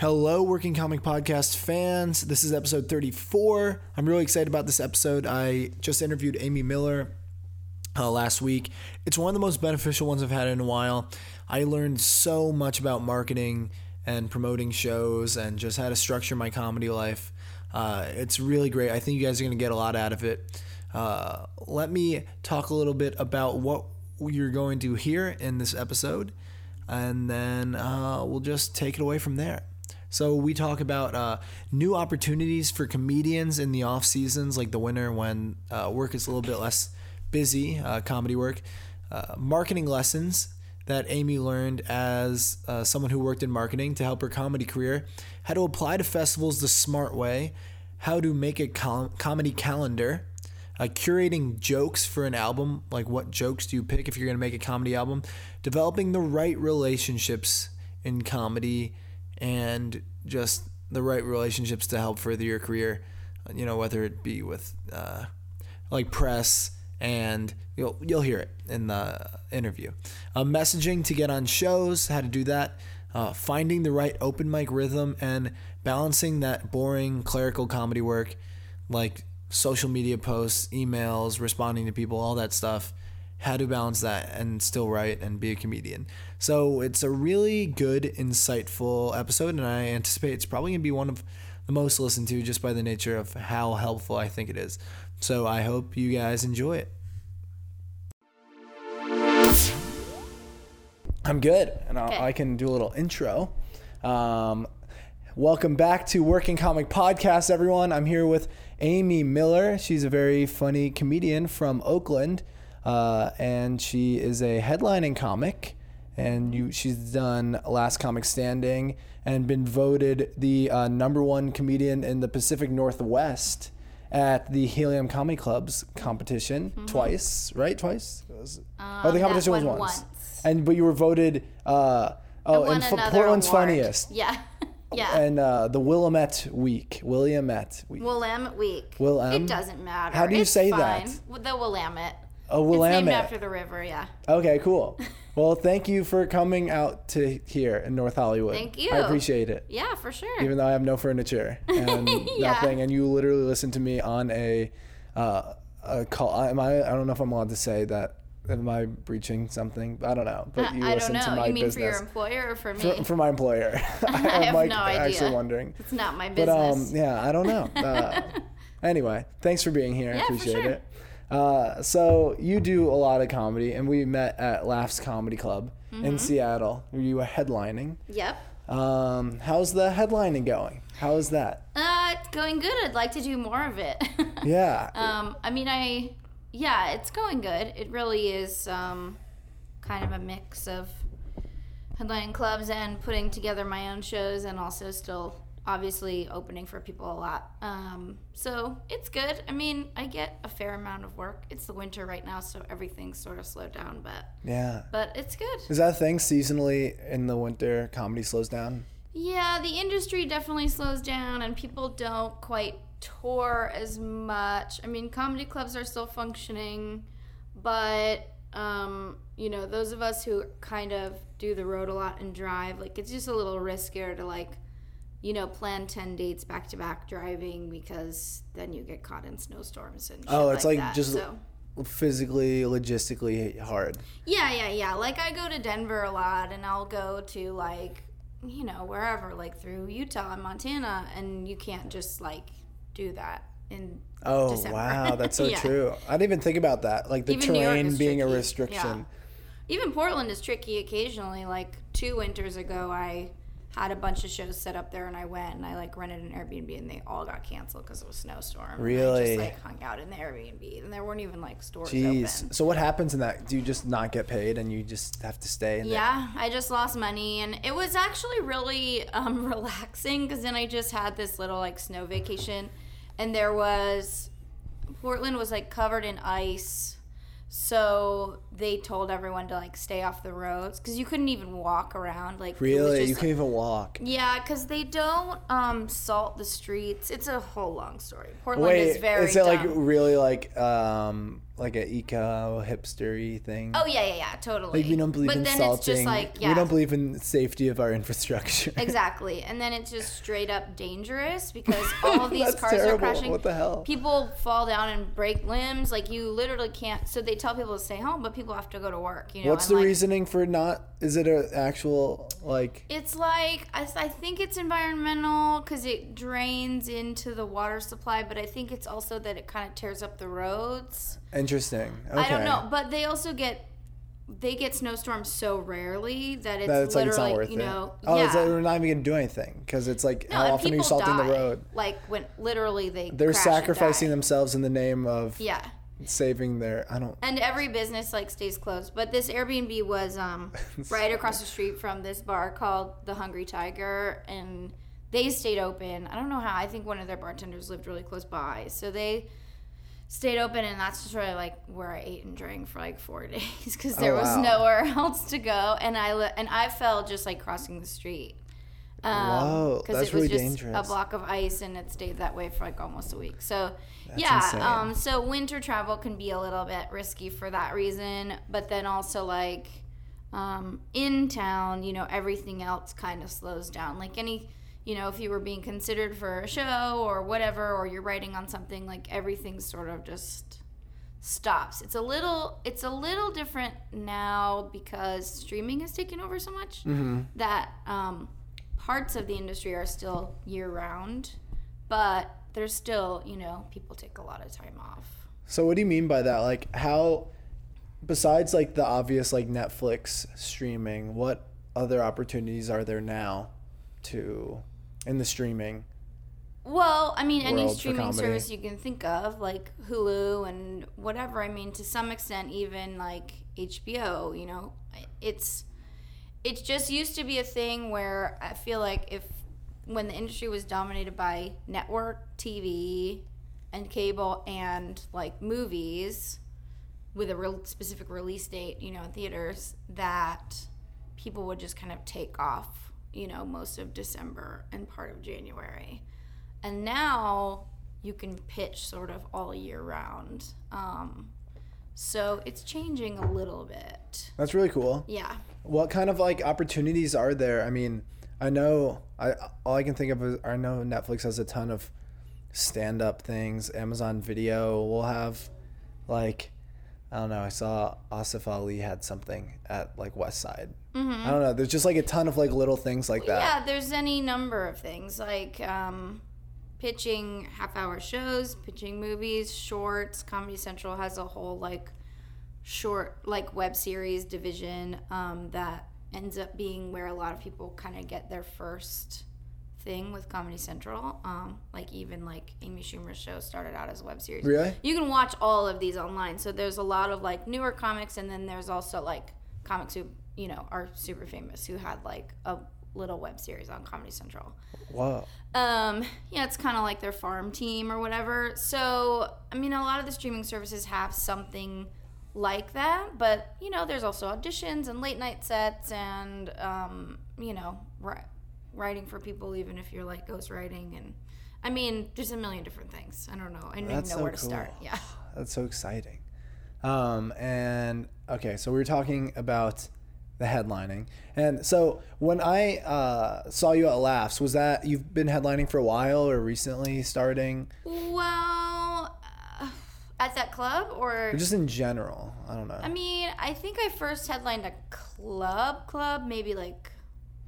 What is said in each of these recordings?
Hello, Working Comic Podcast fans. This is episode 34. I'm really excited about this episode. I just interviewed Amy Miller uh, last week. It's one of the most beneficial ones I've had in a while. I learned so much about marketing and promoting shows and just how to structure my comedy life. Uh, it's really great. I think you guys are going to get a lot out of it. Uh, let me talk a little bit about what you're going to hear in this episode, and then uh, we'll just take it away from there. So we talk about uh, new opportunities for comedians in the off seasons, like the winter when uh, work is a little bit less busy, uh, comedy work, uh, marketing lessons that Amy learned as uh, someone who worked in marketing to help her comedy career, how to apply to festivals the smart way, how to make a com- comedy calendar. Uh, curating jokes for an album, like what jokes do you pick if you're going to make a comedy album, developing the right relationships in comedy, and just the right relationships to help further your career. You know, whether it be with uh, like press and you'll you'll hear it in the interview. Uh, messaging to get on shows, how to do that. Uh, finding the right open mic rhythm and balancing that boring clerical comedy work, like social media posts, emails, responding to people, all that stuff how to balance that and still write and be a comedian. So it's a really good, insightful episode, and I anticipate it's probably going to be one of the most listened to just by the nature of how helpful I think it is. So I hope you guys enjoy it. I'm good, and Okay. I can do a little intro. Um, welcome back to Working Comic Podcast, everyone. I'm here with Amy Miller. She's a very funny comedian from Oakland, uh, and she is a headlining comic. And you, she's done Last Comic Standing and been voted the uh, number one comedian in the Pacific Northwest at the Helium Comedy Club's competition twice, right? Twice. It was- oh, the Mm-hmm. Um, competition was once. once. And but you were voted. Uh, oh, and Portland's award. funniest Yeah. yeah. and uh, the Willamette Week. Willamette Week. Willamette Week. Willam? It doesn't matter. How do you It's say fine. that? The Willamette. Oh, It's named Willamette. after the river, yeah. Okay, cool. Well, thank you for coming out to here in North Hollywood. Thank you. I appreciate it. Yeah, for sure. Even though I have no furniture and Yeah. nothing, and you literally listen to me on a, uh, a call. Am I? I don't know if I'm allowed to say that. Am I breaching something? I don't know. But you I don't listen to know. my You mean business. for your employer or for me? For, for my employer. I have I'm like no idea. actually wondering. It's not my business. But um, yeah, I don't know. Uh, anyway, thanks for being here. I Yeah, appreciate sure. it. Uh, so you do a lot of comedy, and we met at Laughs Comedy Club Mm-hmm. in Seattle, you were headlining. Yep. Um, how's the headlining going? How is that? Uh, it's going good. I'd like to do more of it. Yeah. Um, I mean, I, yeah, it's going good. It really is um, kind of a mix of headlining clubs and putting together my own shows, and also still obviously opening for people a lot. Um, so it's good. I mean, I get a fair amount of work. It's the winter right now, so everything's sort of slowed down, but yeah. but it's good. Is that a thing seasonally in the winter? Comedy slows down. Yeah, the industry definitely slows down and people don't quite tour as much. I mean, comedy clubs are still functioning, but um, you know, those of us who kind of do the road a lot and drive, like it's just a little riskier to like you know, plan 10 dates back to back driving because then you get caught in snowstorms and oh, shit Oh, it's like that. just- so Physically, logistically hard. Yeah, yeah, yeah. Like I go to Denver a lot and I'll go to like, you know, wherever, like through Utah and Montana, and you can't just like do that in Oh December. wow, that's so Yeah. true. I didn't even think about that. Like the Even terrain being a tricky. restriction. Even Portland is tricky occasionally. Like two winters ago, I had a bunch of shows set up there and I went and I like rented an Airbnb and they all got canceled because of a snowstorm. And I Really? just like hung out in the Airbnb and there weren't even like stores Jeez. open. So what happens in that? Do you just not get paid and you just have to stay? Yeah, I just lost money, and it was actually really um, relaxing because then I just had this little like snow vacation, and there was Portland was like covered in ice, so they told everyone to like stay off the roads because you couldn't even walk around. Like Really? just, You can't even walk. yeah, because they don't um, salt the streets. It's a whole long story. Portland Wait, is very is it like really like um like a eco hipstery thing. Oh yeah, yeah, yeah, totally. Like we don't believe but in then salting. it's just like yeah. We don't believe in safety of our infrastructure. Exactly. And then it's just straight up dangerous because all of these cars terrible. are crashing. What the hell? People fall down and break limbs. Like you literally can't. So they tell people to stay home, but people have to go to work. You know. What's and, the like, reasoning for not? Is it an actual like? It's like I, I think it's environmental because it drains into the water supply, but I think it's also that it kind of tears up the roads. Interesting. Okay. I don't know, but they also get they get snowstorms so rarely that it's, That it's like it's literally not worth you know it. Oh, yeah. it's like we're not even gonna do anything because it's like no, how often are you salting die. the road? Like when literally they They're sacrificing themselves in the name of Yeah. saving their. I don't. And every business like stays closed. But this Airbnb was um, right across the street from this bar called the Hungry Tiger, and they stayed open. I don't know how. I think one of their bartenders lived really close by, so they stayed open, and that's just really like where I ate and drank for like four days because there was wow. nowhere else to go, and I li- and I fell just like crossing the street. Um, Whoa, 'cause that's it was really just dangerous. A block of ice, and it stayed that way for like almost a week. So, That's yeah, insane. um, so winter travel can be a little bit risky for that reason, but then also like um, in town, you know, everything else kind of slows down. Like any, you know, if you were being considered for a show or whatever, or you're writing on something, like everything sort of just stops. It's a little, it's a little different now because streaming has taken over so much Mm-hmm. that um, parts of the industry are still year round, but there's still, you know, people take a lot of time off. So what do you mean by that? Like how, besides like the obvious like Netflix streaming, what other opportunities are there now, to, in the streaming? Well, I mean, any streaming service you can think of, like Hulu and whatever. I mean, to some extent, even like HBO. You know, it's it just used to be a thing where I feel like if when the industry was dominated by network TV and cable and like movies with a real specific release date, you know, in theaters, that people would just kind of take off, you know, most of December and part of January. And now you can pitch sort of all year round. Um, so it's changing a little bit. That's really cool. Yeah. What kind of like opportunities are there? I mean, I know I all I can think of is I know Netflix has a ton of stand up things. Amazon Video will have like I don't know. I saw Asif Ali had something at like West Side. Mm-hmm. I don't know. There's just like a ton of like little things like that. Yeah, there's any number of things like um, pitching half hour shows, pitching movies, shorts. Comedy Central has a whole like short like web series division um, that ends up being where a lot of people kind of get their first thing with Comedy Central. Um, like even like Amy Schumer's show started out as a web series. Really? You can watch all of these online. So there's a lot of like newer comics, and then there's also like comics who you know are super famous who had like a little web series on Comedy Central. Whoa. Um, yeah, it's kind of like their farm team or whatever. So, I mean, a lot of the streaming services have something like that, but you know, there's also auditions and late night sets and um, you know, ri- writing for people, even if you're like ghostwriting and. I mean, there's a million different things. I don't know. I don't even know so where to start. Yeah. That's so exciting. Um, and okay, so we were talking about the headlining, and so when I uh, saw you at Laughs, was that you've been headlining for a while or recently starting, Well, uh, at that club or or just in general? I don't know. I mean, I think I first headlined a club club maybe like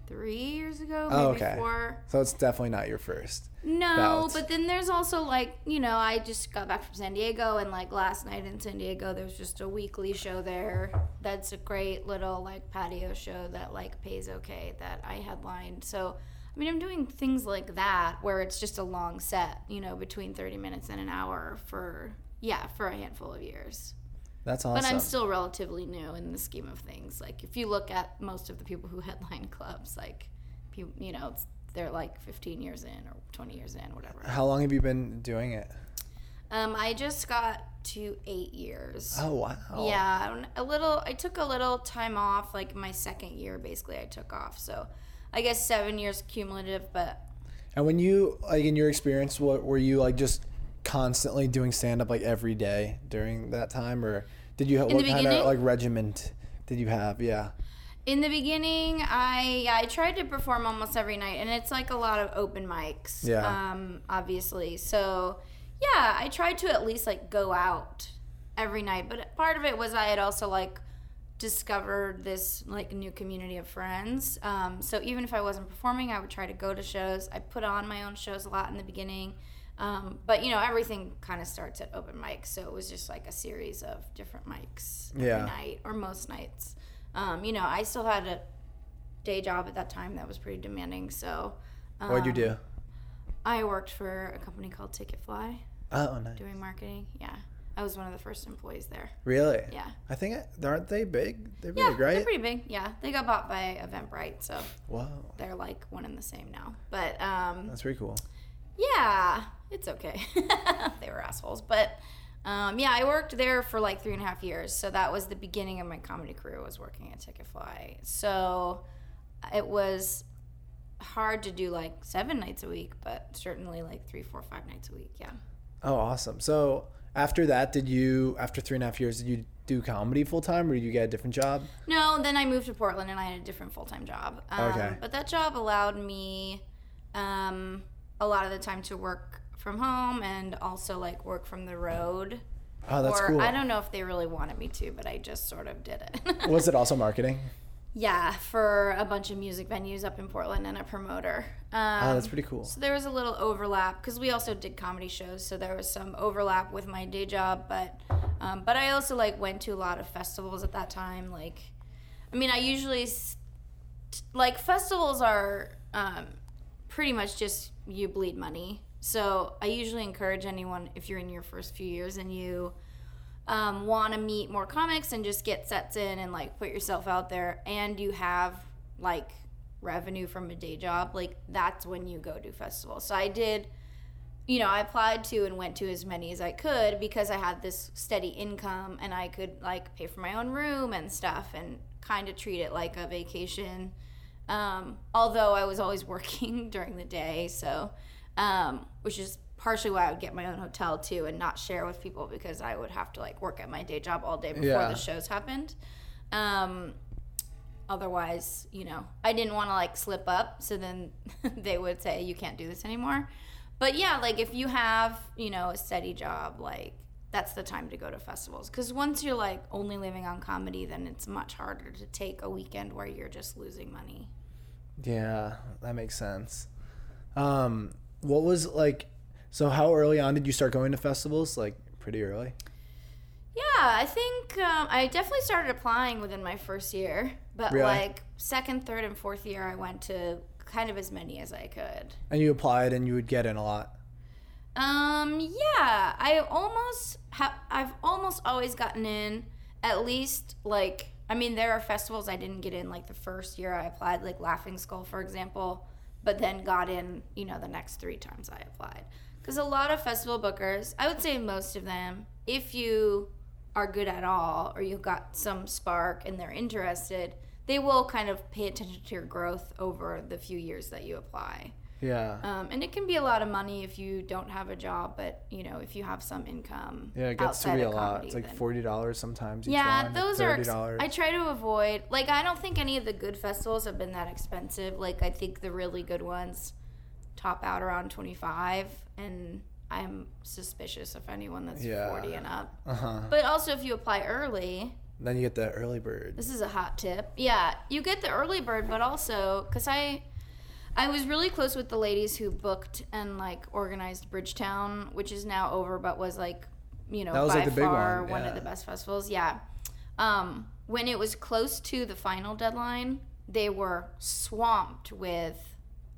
three years ago, oh, maybe Oh, okay. four. so it's definitely not your first. No, bout. but then there's also like you know I just got back from San Diego and like last night in San Diego there's just a weekly show there. That's a great little like patio show that like pays okay that I headlined. So I mean I'm doing things like that where it's just a long set, you know, between 30 minutes and an hour for yeah for a handful of years. That's awesome. But I'm still relatively new in the scheme of things. Like if you look at most of the people who headline clubs, like people, you know, it's, they're like 15 years in or 20 years in, whatever. How long have you been doing it? Um, I just got to eight years. Oh wow. Yeah, a little. I took a little time off, like my second year, basically. I took off, so I guess seven years cumulative. But And when you like in your experience, what were you like just constantly doing stand up like every day during that time, or did you have what kind of like regiment did you have? Yeah. In the beginning, I yeah, I tried to perform almost every night, and it's like a lot of open mics. Yeah. Um, obviously, so yeah, I tried to at least like go out every night, but part of it was I had also like discovered this like new community of friends. Um, so even if I wasn't performing, I would try to go to shows. I put on my own shows a lot in the beginning. Um, but you know everything kind of starts at open mics, so it was just like a series of different mics every Yeah. night or most nights. Um, you know, I still had a day job at that time that was pretty demanding. So, um, What'd you do? I worked for a company called Ticketfly Oh, nice. doing marketing. Yeah, I was one of the first employees there. Really? Yeah, I think aren't they big? They're yeah, big, they're pretty big. Yeah, they got bought by Eventbrite, so Wow, they're like one and the same now. But um, that's pretty cool. yeah, it's okay. they were assholes, but um, yeah, I worked there for like three and a half years. So that was the beginning of my comedy career. Was working at Ticketfly. So it was hard to do like seven nights a week, but certainly like three, four, five nights a week. Yeah. Oh, awesome. So after that, did you after three and a half years, did you do comedy full time, or did you get a different job? No, then I moved to Portland and I had a different full time job. Um, Okay. But that job allowed me um, a lot of the time to work from home and also like work from the road. Oh, that's or cool. I don't know if they really wanted me to, but I just sort of did it. Was it also marketing? yeah, for a bunch of music venues up in Portland and a promoter. Um, Oh, that's pretty cool. so there was a little overlap because we also did comedy shows, so there was some overlap with my day job. But um, but I also like went to a lot of festivals at that time. Like, I mean, I usually like festivals are um, pretty much just you bleed money. So I usually encourage anyone if you're in your first few years and you um, want to meet more comics and just get sets in and like put yourself out there and you have like revenue from a day job like that's when you go do festivals. So i did you know i applied to and went to as many as i could because i had this steady income and i could like pay for my own room and stuff and kind of treat it like a vacation. Um, although i was always working during the day so um, which is partially why i would get my own hotel too and not share with people because i would have to like work at my day job all day before Yeah. the shows happened um, otherwise you know i didn't want to like slip up so then they would say you can't do this anymore but yeah like if you have you know a steady job like that's the time to go to festivals because once you're like only living on comedy then it's much harder to take a weekend where you're just losing money Yeah, that makes sense. Um, what was like? So how early on did you start going to festivals? Like pretty early. yeah i think um, i definitely started applying within my first year but Really? like second third and fourth year i went to kind of as many as i could And you applied, and you would get in a lot. Um, yeah, I almost have. I've almost always gotten in. At least, like, I mean, there are festivals I didn't get in, like the first year I applied, like Laughing Skull, for example, but then got in, you know, the next three times I applied. Because a lot of festival bookers, I would say most of them, if you are good at all or you've got some spark and they're interested, they will kind of pay attention to your growth over the few years that you apply. Yeah. Um, and it can be a lot of money if you don't have a job, but you know if you have some income. Yeah, it gets to be a lot. It's like then- forty dollars sometimes. Yeah, one, those are. thirty Ex- I try to avoid. Like, I don't think any of the good festivals have been that expensive. Like, I think the really good ones top out around twenty five, and I'm suspicious of anyone that's Yeah. forty and up. Uh huh. But also, if you apply early, Then you get the early bird. this is a hot tip. Yeah, you get the early bird, but also because I, I was really close with the ladies who booked and like organized Bridgetown, which is now over, but was like, you know, That was, by like, the big far one, one yeah. of the best festivals. Yeah. Um, when it was close to the final deadline, they were swamped with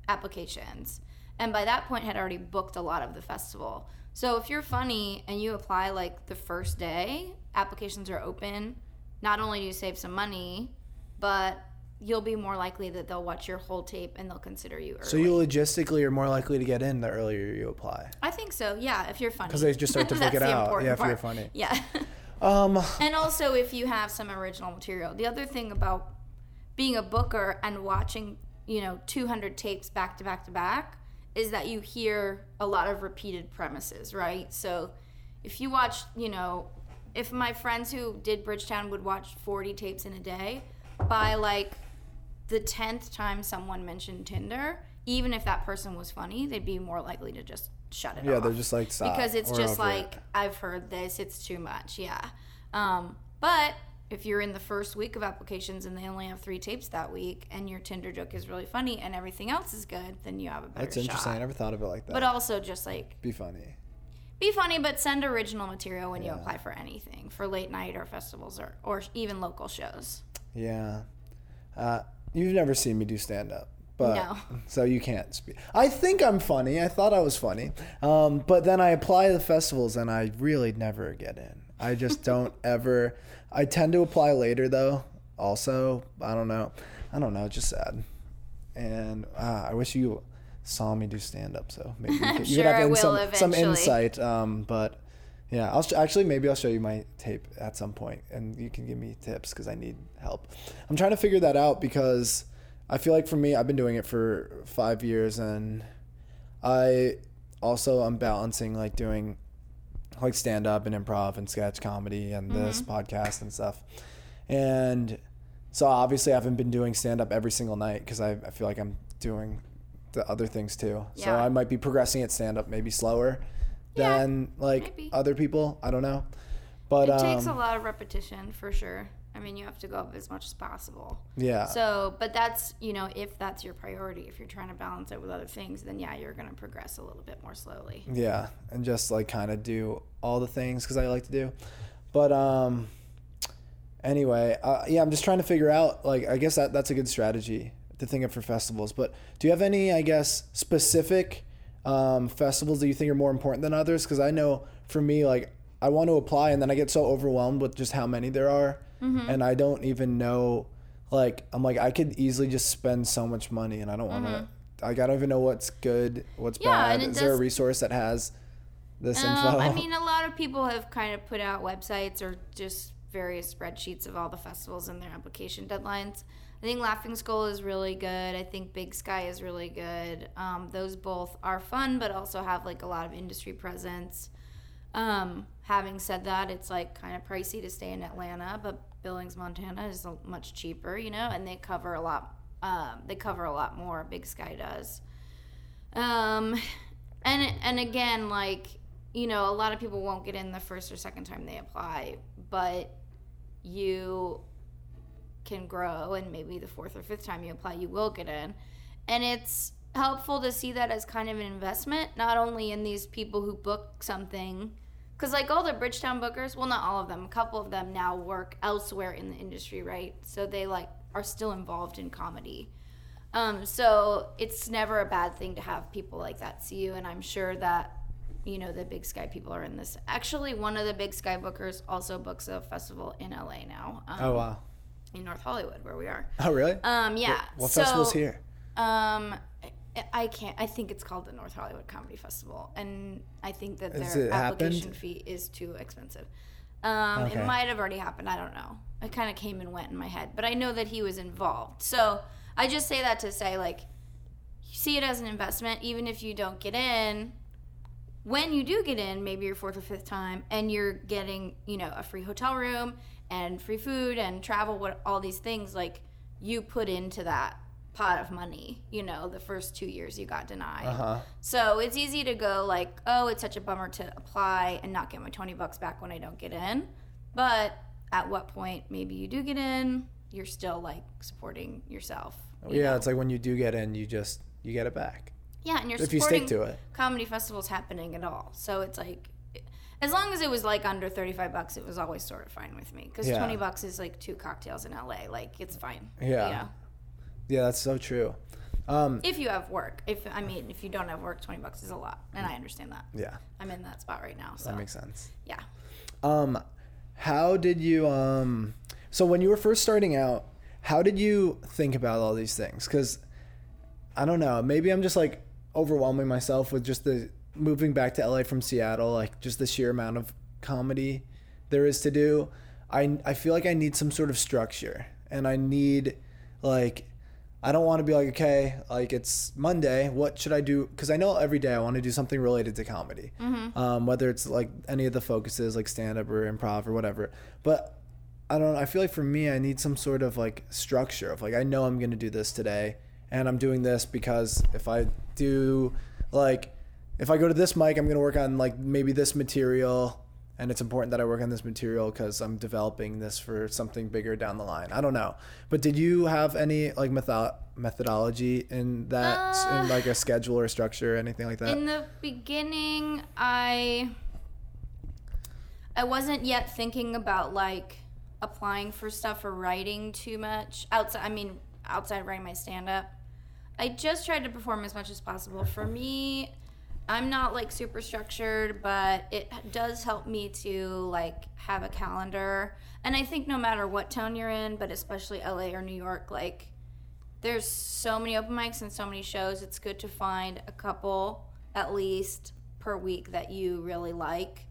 applications, and by that point had already booked a lot of the festival. So if you're funny and you apply like the first day, applications are open. Not only do you save some money, but you'll be more likely that they'll watch your whole tape and they'll consider you early. So you logistically are more likely to get in the earlier you apply. I think so. Yeah, if you're funny. Because they just start to figure it out. Yeah, if you're funny. Yeah. Um. and also if you have some original material. The other thing about being a booker and watching, you know, 200 tapes back to back to back is that you hear a lot of repeated premises, right? So if you watch, you know, if my friends who did Bridgetown would watch 40 tapes in a day, by like the 10th time someone mentioned Tinder, even if that person was funny, they'd be more likely to just shut it Yeah, off. they're just like stop. because it's We're just over it." like I've heard this, it's too much. Yeah. Um, but if you're in the first week of applications and they only have three tapes that week, and your Tinder joke is really funny and everything else is good, then you have a better That's interesting. I never thought of it like that. But also just like be funny. be funny, but send original material when you apply for anything, for late night or festivals or or even local shows. Yeah. Uh, you've never seen me do stand up. But No. so you can't speak. I think I'm funny. I thought I was funny. Um, but then I apply to the festivals and I really never get in. I just don't ever I tend to apply later though. Also, I don't know. I don't know, it's just sad. And uh, I wish you saw me do stand up so maybe you could, you could have I in will some, some insight um, but yeah, I'll sh- actually maybe I'll show you my tape at some point, and you can give me tips because I need help. I'm trying to figure that out because I feel like for me, I've been doing it for five years, and I also I'm balancing like doing like stand up and improv and sketch comedy and mm-hmm. this podcast and stuff, and so obviously I haven't been doing stand up every single night because I, I feel like I'm doing the other things too. So I might be progressing at stand up maybe slower Yeah, than like maybe. other people. I don't know. But It takes a um, lot of repetition for sure. I mean, you have to go up as much as possible. yeah. So, but that's, you know, if that's your priority, if you're trying to balance it with other things, then yeah, you're going to progress a little bit more slowly. yeah, and just like kind of do all the things cuz I like to do. But um anyway, uh, yeah, I'm just trying to figure out like I guess that that's a good strategy to think of for festivals. But do you have any I guess specific um, festivals that you think are more important than others cuz I know for me like I want to apply and then I get so overwhelmed with just how many there are Mm-hmm. and I don't even know like I'm like I could easily just spend so much money and I don't want to like I don't even know what's good, what's Mm-hmm. Yeah, bad. Is there a resource that has this Um, info? I mean, a lot of people have kind of put out websites or just various spreadsheets of all the festivals and their application deadlines. I think Laughing Skull is really good. I think Big Sky is really good. Um, those both are fun, but also have like a lot of industry presence. Um, having said that, it's like kind of pricey to stay in Atlanta, but Billings, Montana is much cheaper, you know, and they cover a lot. Um, they cover a lot more. Big Sky does. Um, and and again, like you know, a lot of people won't get in the first or second time they apply, but you can grow, and maybe the fourth or fifth time you apply, you will get in. And it's helpful to see that as kind of an investment, not only in these people who book something, because like all the Bridgetown bookers, well, not all of them, a couple of them now work elsewhere in the industry, right? So they like are still involved in comedy. Um, so it's never a bad thing to have people like that see you, and I'm sure that you know the Big Sky people are in this. Actually, one of the Big Sky bookers also books a festival in LA now. Um, oh wow. In North Hollywood, where we are. Oh really? Um, yeah. what so, festival's here? Um, I- can't. I think it's called the North Hollywood Comedy Festival, and I think that Has their application happened? fee is too expensive. Um, Okay. It might have already happened. I don't know. It kind of came and went in my head, but I know that he was involved. So I just say that to say, like, see it as an investment, even if you don't get in. When you do get in, maybe your fourth or fifth time, and you're getting, you know, a free hotel room and free food and travel, what all these things, like you put into that pot of money. You know, the first two years you got denied. Uh huh. So it's easy to go like, oh, it's such a bummer to apply and not get my 20 bucks back when I don't get in. But at what point maybe you do get in, you're still like supporting yourself. you Yeah, know? it's like when you do get in, you just you get it back yeah, and you're if you stick to it. comedy festivals happening at all. So it's like as long as it was like under 35 bucks, it was always sort of fine with me cuz Yeah. 20 bucks is like two cocktails in LA. Like it's fine. Yeah. Know? Yeah, that's so true. Um, If you have work. If I mean, if you don't have work, 20 bucks is a lot. And I understand that. yeah, I'm in that spot right now. So that makes sense. yeah. Um, how did you um? So when you were first starting out, how did you think about all these things? Because I don't know. Maybe I'm just like overwhelming myself with just the moving back to LA from Seattle, like just the sheer amount of comedy there is to do. I I feel like I need some sort of structure, and I need like I don't want to be like, okay, like it's Monday. What should I do? Because I know every day I want to do something related to comedy, um, whether it's like any of the focuses, like stand up or improv or whatever. But I don't. I feel like for me, I need some sort of like structure of like I know I'm gonna do this today, and I'm doing this because if I do like if I go to this mic, I'm gonna work on like maybe this material, and it's important that I work on this material because I'm developing this for something bigger down the line. I don't know, but did you have any like method methodology in that Uh, in like a schedule or structure or anything like that? In the beginning, I I wasn't yet thinking about like applying for stuff or writing too much outside. I mean, outside of writing my stand up. I just tried to perform as much as possible. For me, I'm not like super structured, but it does help me to like have a calendar. And I think no matter what town you're in, but especially LA or New York, like there's so many open mics and so many shows. It's good to find a couple at least per week that you really like.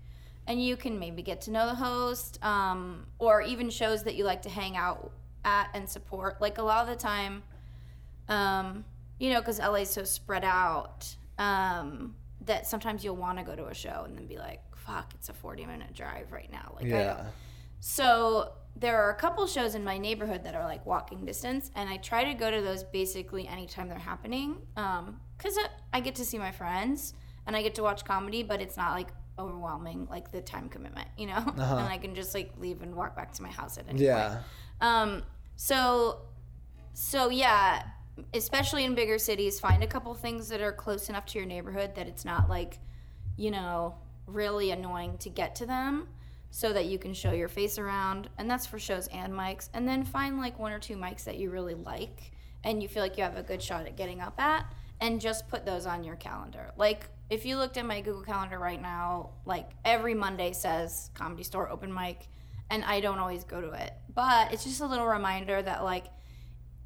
And you can maybe get to know the host, um, or even shows that you like to hang out at and support. Like a lot of the time, um, you know, because LA's so spread out, um, that sometimes you'll want to go to a show and then be like, fuck, it's a 40 minute drive right now. Like, I don't, yeah, so there are a couple shows in my neighborhood that are like walking distance, and I try to go to those basically anytime they're happening, because I get to see my friends and I get to watch comedy, but it's not like overwhelming like the time commitment, you know. and I can just like leave and walk back to my house at any point. yeah, Um, so, so yeah, especially in bigger cities, find a couple things that are close enough to your neighborhood that it's not like, you know, really annoying to get to them so that you can show your face around. And that's for shows and mics. And then find like one or two mics that you really like and you feel like you have a good shot at getting up at and just put those on your calendar. Like if you looked at my Google Calendar right now, like every Monday says comedy store open mic and I don't always go to it. But it's just a little reminder that like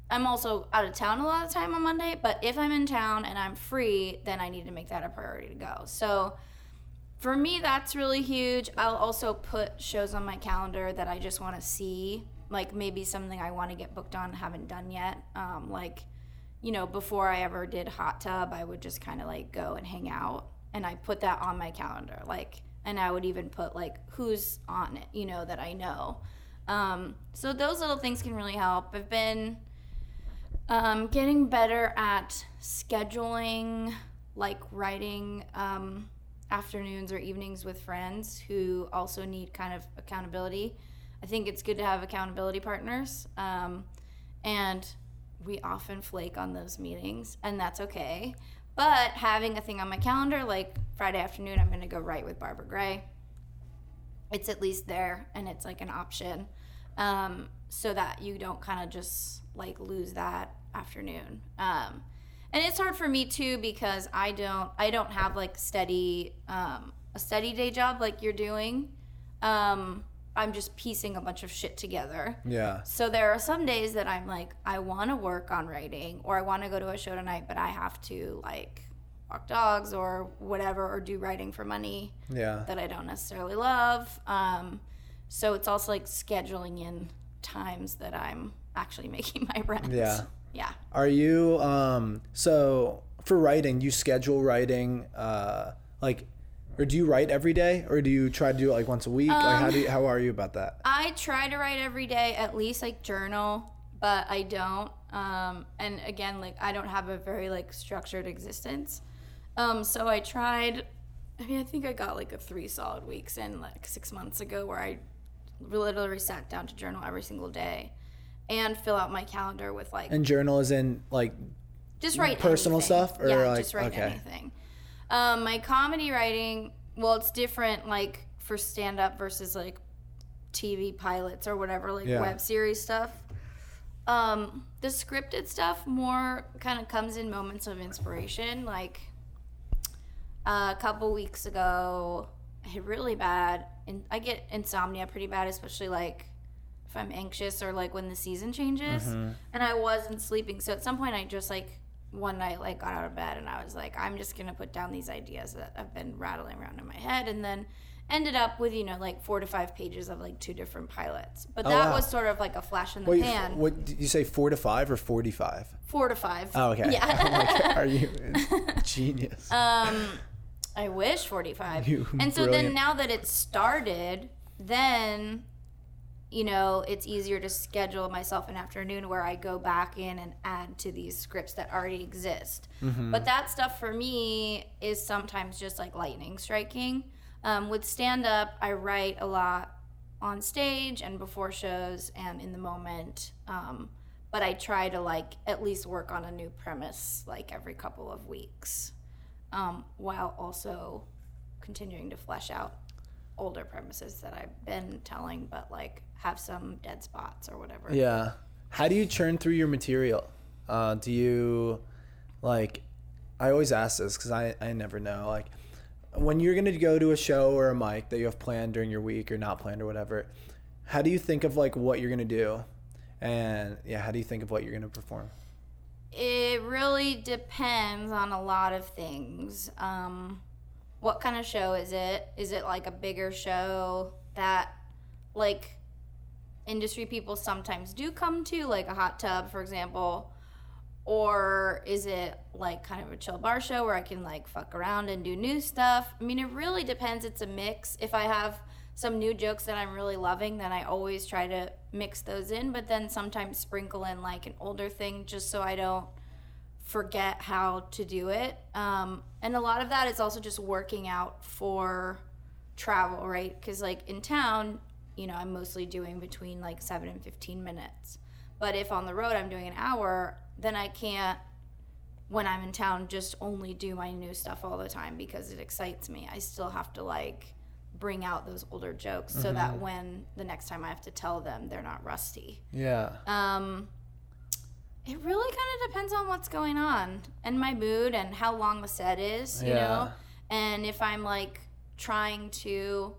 I'm also out of town a lot of the time on Monday, but if I'm in town and I'm free, then I need to make that a priority to go. So for me that's really huge. I'll also put shows on my calendar that I just want to see, like maybe something I want to get booked on haven't done yet. Um, like you know, before I ever did hot tub, I would just kind of like go and hang out and I put that on my calendar. Like, and I would even put like who's on it, you know, that I know. Um, so those little things can really help. I've been um, getting better at scheduling, like writing um, afternoons or evenings with friends who also need kind of accountability. I think it's good to have accountability partners. Um, and we often flake on those meetings, and that's okay. But having a thing on my calendar, like Friday afternoon, I'm going to go write with Barbara Gray. It's at least there, and it's like an option, um, so that you don't kind of just like lose that afternoon. Um, and it's hard for me too because I don't I don't have like steady um, a steady day job like you're doing. Um, I'm just piecing a bunch of shit together. yeah, So there are some days that I'm like, I want to work on writing or I want to go to a show tonight, but I have to like walk dogs or whatever or do writing for money yeah. that I don't necessarily love. Um, so it's also like scheduling in times that I'm actually making my rent. Yeah. Yeah. Are you um so for writing, you schedule writing uh like or do you write every day or do you try to do it like once a week? like how do you, how are you about that? I try to write every day, at least like journal, but I don't. Um, and again, like I don't have a very like structured existence. Um, so I tried. I mean, I think I got like a three solid weeks in like six months ago where I literally sat down to journal every single day and fill out my calendar with like And journal is in like just write personal anything. stuff, or, yeah, like- just write okay. anything. Um, my comedy writing, well, it's different like for stand up versus like TV pilots or whatever, like Yeah. web series stuff. Um, the scripted stuff more kind of comes in moments of inspiration. Like a couple weeks ago, I had really bad, and I get insomnia pretty bad, especially like if I'm anxious or like when the season changes, Mm-hmm. and I wasn't sleeping. So at some point, I just like one night like got out of bed and I was like, I'm just gonna put down these ideas that have been rattling around in my head, and then ended up with you know like four to five pages of like two different pilots. But Oh, that wow. was sort of like a flash in the Wait, pan. what did you say? Four to five or forty-five? Four to five. Oh, okay. Yeah. like, are you genius? um, I wish forty five. And so brilliant. then now that it started, then you know it's easier to schedule myself an afternoon where I go back in and add to these scripts that already exist. Mm-hmm. But that stuff for me is sometimes just like lightning striking. Um, with stand up, I write a lot on stage and before shows and in the moment. Um, but I try to like at least work on a new premise like every couple of weeks, um, while also continuing to flesh out older premises that I've been telling, but like have some dead spots or whatever. Yeah. How do you churn through your material? Uh, do you like? I always ask this because I I never know. Like, when you're gonna go to a show or a mic that you have planned during your week or not planned or whatever, how do you think of like what you're gonna do? And yeah, how do you think of what you're gonna perform? It really depends on a lot of things. Um, what kind of show is it? Is it like a bigger show that, like, industry people sometimes do come to, like a hot tub, for example? Or is it like kind of a chill bar show where I can like fuck around and do new stuff? I mean, it really depends. It's a mix. If I have some new jokes that I'm really loving, then I always try to mix those in, but then sometimes sprinkle in like an older thing just so I don't forget how to do it. Um, and a lot of that is also just working out for travel, right? Because like in town, you know, I'm mostly doing between like seven and 15 minutes. But if on the road I'm doing an hour, then I can't, when I'm in town, just only do my new stuff all the time because it excites me. I still have to like bring out those older jokes so that when the next time I have to tell them, they're not rusty. Yeah. Um, it really kind of depends on what's going on and my mood and how long the set is, you Yeah. know? And if I'm like trying to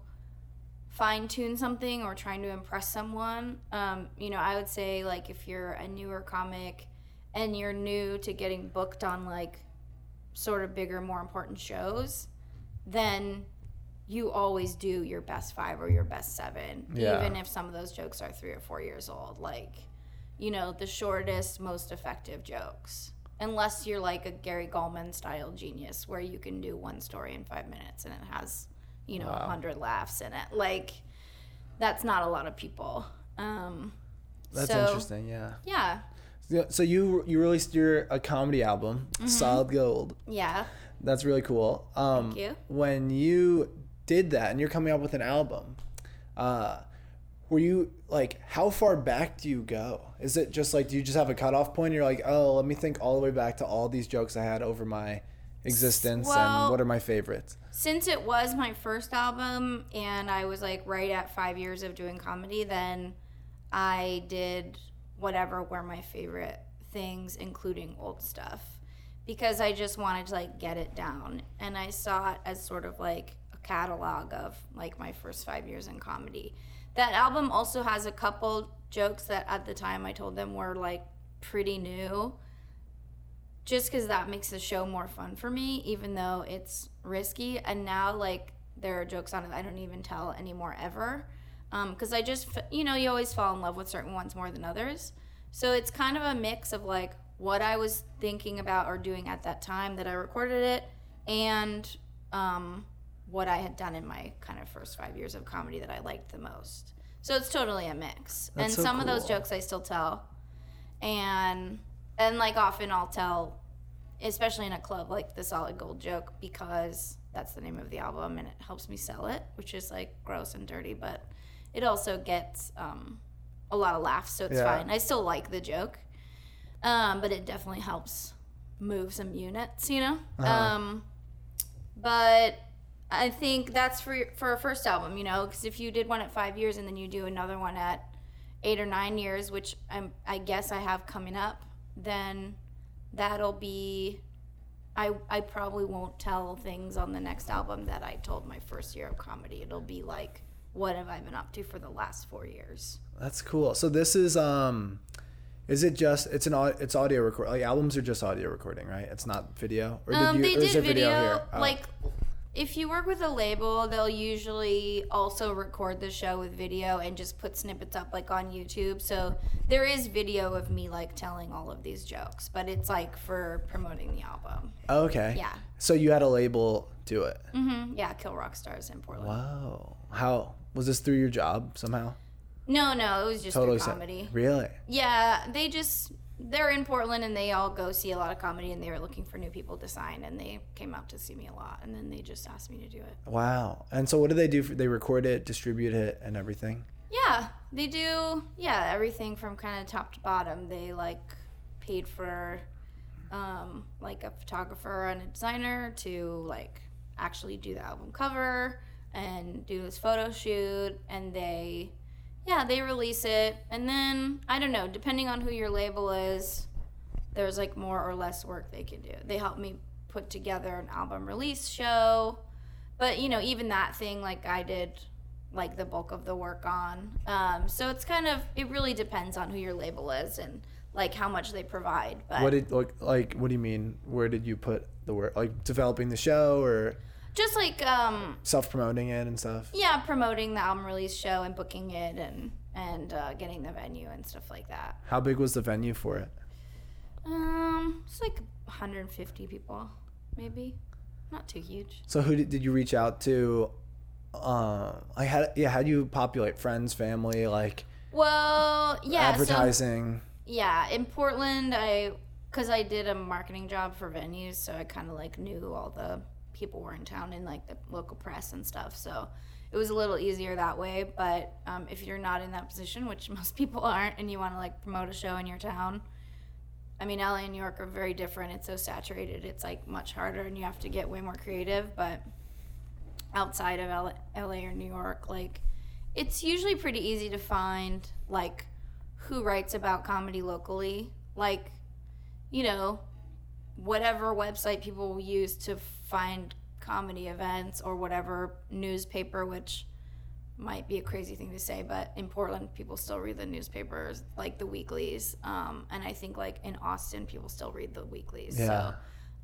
fine tune something or trying to impress someone, um, you know, I would say like if you're a newer comic and you're new to getting booked on like sort of bigger, more important shows, then you always do your best five or your best seven, Yeah. even if some of those jokes are three or four years old. Like, you know, the shortest, most effective jokes. Unless you're like a Gary Gulman style genius where you can do one story in five minutes and it has, you know, a Wow. 100 laughs in it. Like, that's not a lot of people. Um, That's so, interesting. Yeah. Yeah. Yeah, So you you released your a comedy album, Mm-hmm. Solid Gold. Yeah. That's really cool. Um, Thank you. When you did that and you're coming up with an album, uh, were you like, how far back do you go? Is it just like, do you just have a cutoff point? You're like, oh, let me think all the way back to all these jokes I had over my existence and what are my favorites? since it was my first album and I was like right at five years of doing comedy, then I did whatever were my favorite things, including old stuff, because I just wanted to like get it down. And I saw it as sort of like a catalog of like my first five years in comedy. That album also has a couple jokes that at the time I told them were like pretty new just because that makes the show more fun for me, even though it's risky. And now, like, there are jokes on it I don't even tell anymore ever. Because I just, you know, you always fall in love with certain ones more than others. So it's kind of a mix of like what I was thinking about or doing at that time that I recorded it and um, what I had done in my kind of first five years of comedy that I liked the most. So it's totally a mix. That's and so some of those jokes I still tell. And and like often I'll tell especially in a club like the solid gold joke because that's the name of the album and it helps me sell it which is like gross and dirty but it also gets um, a lot of laughs so it's Yeah. fine i still like the joke um, but it definitely helps move some units you know Uh-huh. um, but i think that's for for a first album you know because if you did one at five years and then you do another one at eight or nine years which I'm, i guess i have coming up then that'll be I, I probably won't tell things on the next album that I told my first year of comedy. It'll be like, what have I been up to for the last four years? That's cool. So this is um, Is it just it's an it's audio record like albums are just audio recording, right? It's not video. Or Um, they or is did there video. Oh. Like, if you work with a label, they'll usually also record the show with video and just put snippets up like on YouTube. So there is video of me like telling all of these jokes, but it's like for promoting the album. okay. Yeah. So you had a label do it. Mm-hmm. Yeah, Kill Rock Stars in Portland. Wow. How was this through your job somehow? No, no, it was just Totally. comedy. Really? Yeah, they just they're in Portland and they all go see a lot of comedy and they were looking for new people to sign and they came out to see me a lot and then they just asked me to do it. Wow. And so what do they do? For, they record it, distribute it, and everything. Yeah, they do. Yeah, everything from kind of top to bottom. They like paid for um, like a photographer and a designer to like actually do the album cover and do this photo shoot and they yeah they release it and then i don't know depending on who your label is there's like more or less work they can do they help me put together an album release show but you know even that thing like i did like the bulk of the work on um, so it's kind of it really depends on who your label is and like how much they provide but What did like like what do you mean? Where did you put the work? Like developing the show or just like um self promoting it and stuff? yeah promoting the album release show and booking it and and uh, getting the venue and stuff like that How big was the venue for it? um it's like 150 people maybe not too huge So who did, did you reach out to? Uh, I had yeah. How do you populate friends, family, like well yeah so advertising? yeah in portland i because i did a marketing job for venues so i kind of like knew all the people were in town in like the local press and stuff so it was a little easier that way but um, if you're not in that position which most people aren't and you want to like promote a show in your town i mean la and new york are very different it's so saturated it's like much harder and you have to get way more creative but outside of LA, LA or New York, like it's usually pretty easy to find like who writes about comedy locally. Like, you know, whatever website people use to find comedy events or whatever newspaper, which might be a crazy thing to say, but in Portland, people still read the newspapers, like the weeklies. Um, and I think like in Austin, people still read the weeklies. Yeah. So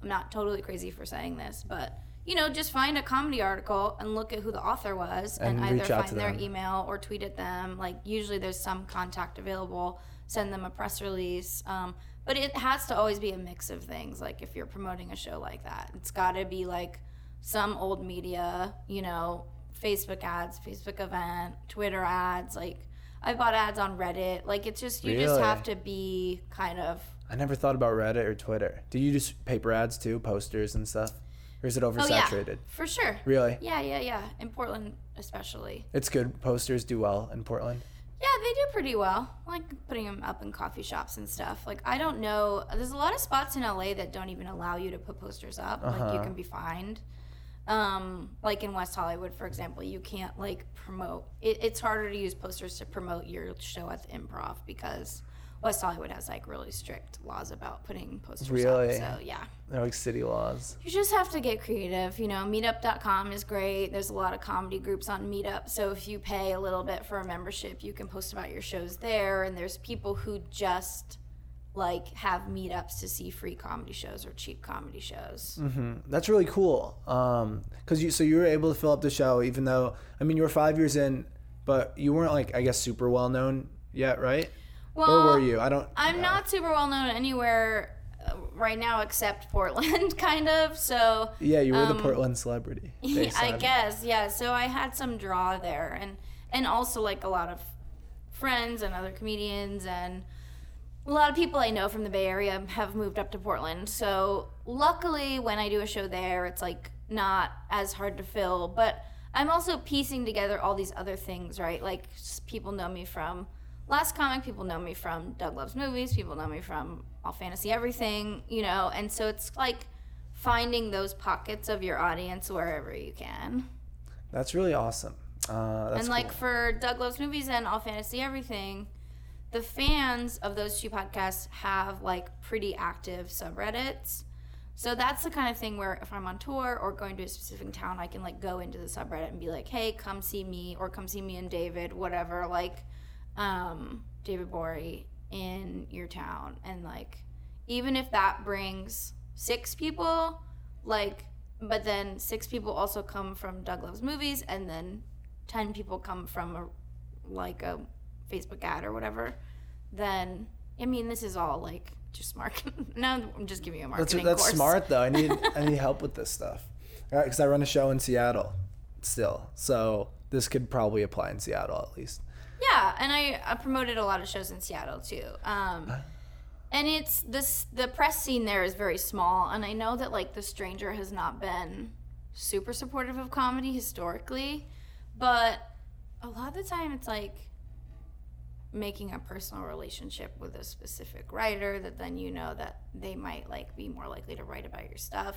I'm not totally crazy for saying this, but you know, just find a comedy article and look at who the author was, and, And either find their email or tweet at them. Like usually, there's some contact available. Send them a press release. Um, but it has to always be a mix of things. Like if you're promoting a show like that, it's got to be like some old media, you know, Facebook ads, Facebook event, Twitter ads. Like I bought ads on Reddit. Like it's just you just have to be kind of I never thought about Reddit or Twitter. Do you just paper ads too, posters and stuff, or is it oversaturated? oh yeah, for sure. Really, Yeah, yeah, yeah. In Portland, especially. it's good. Posters do well in Portland. Yeah, they do pretty well. I like putting them up in coffee shops and stuff. Like I don't know, there's a lot of spots in LA that don't even allow you to put posters up. Like you Uh-huh. can be fined. Um, like in West Hollywood, for example, you can't like promote. It, it's harder to use posters to promote your show at the Improv because West Hollywood has like really strict laws about putting posters Really? up. So yeah. They're like city laws. You just have to get creative. You know, meetup.com is great. There's a lot of comedy groups on Meetup. So if you pay a little bit for a membership, you can post about your shows there. And there's people who just like have meetups to see free comedy shows or cheap comedy shows. hmm That's really cool. Um, cause you so you were able to fill up the show, even though I mean you were five years in, but you weren't like I guess super well known yet, right? Well, or were you? I don't. I'm know. not super well known anywhere uh, right now except Portland, kind of. So Yeah, you were the um, Portland celebrity. I guess, yeah. So I had some draw there, and and also like a lot of friends and other comedians and a lot of people I know from the Bay Area have moved up to Portland. So luckily, when I do a show there, it's like not as hard to fill. But I'm also piecing together all these other things, right? Like people know me from Last Comic, people know me from Doug Loves Movies, people know me from All Fantasy Everything, you know, and so it's like finding those pockets of your audience wherever you can. That's really awesome. Uh, that's and like cool. for Doug Loves Movies and All Fantasy Everything, the fans of those two podcasts have like pretty active subreddits. So that's the kind of thing where if I'm on tour or going to a specific town, I can like go into the subreddit and be like, "Hey, come see me," or "Come see me and David," whatever. Like, um, David Gborie in your town and like even if that brings six people like but then six people also come from Doug Loves Movies and then 10 people come from a like a Facebook ad or whatever then I mean this is all like just marketing no I'm just giving you a That's marketing that's course. smart though. I need I need help with this stuff because I run a show in Seattle still, so this could probably apply in Seattle at least. Yeah, and I, I promoted a lot of shows in Seattle too. Um, and it's this the press scene there is very small, and I know that like The Stranger has not been super supportive of comedy historically, but a lot of the time it's like making a personal relationship with a specific writer that then you know that they might like be more likely to write about your stuff.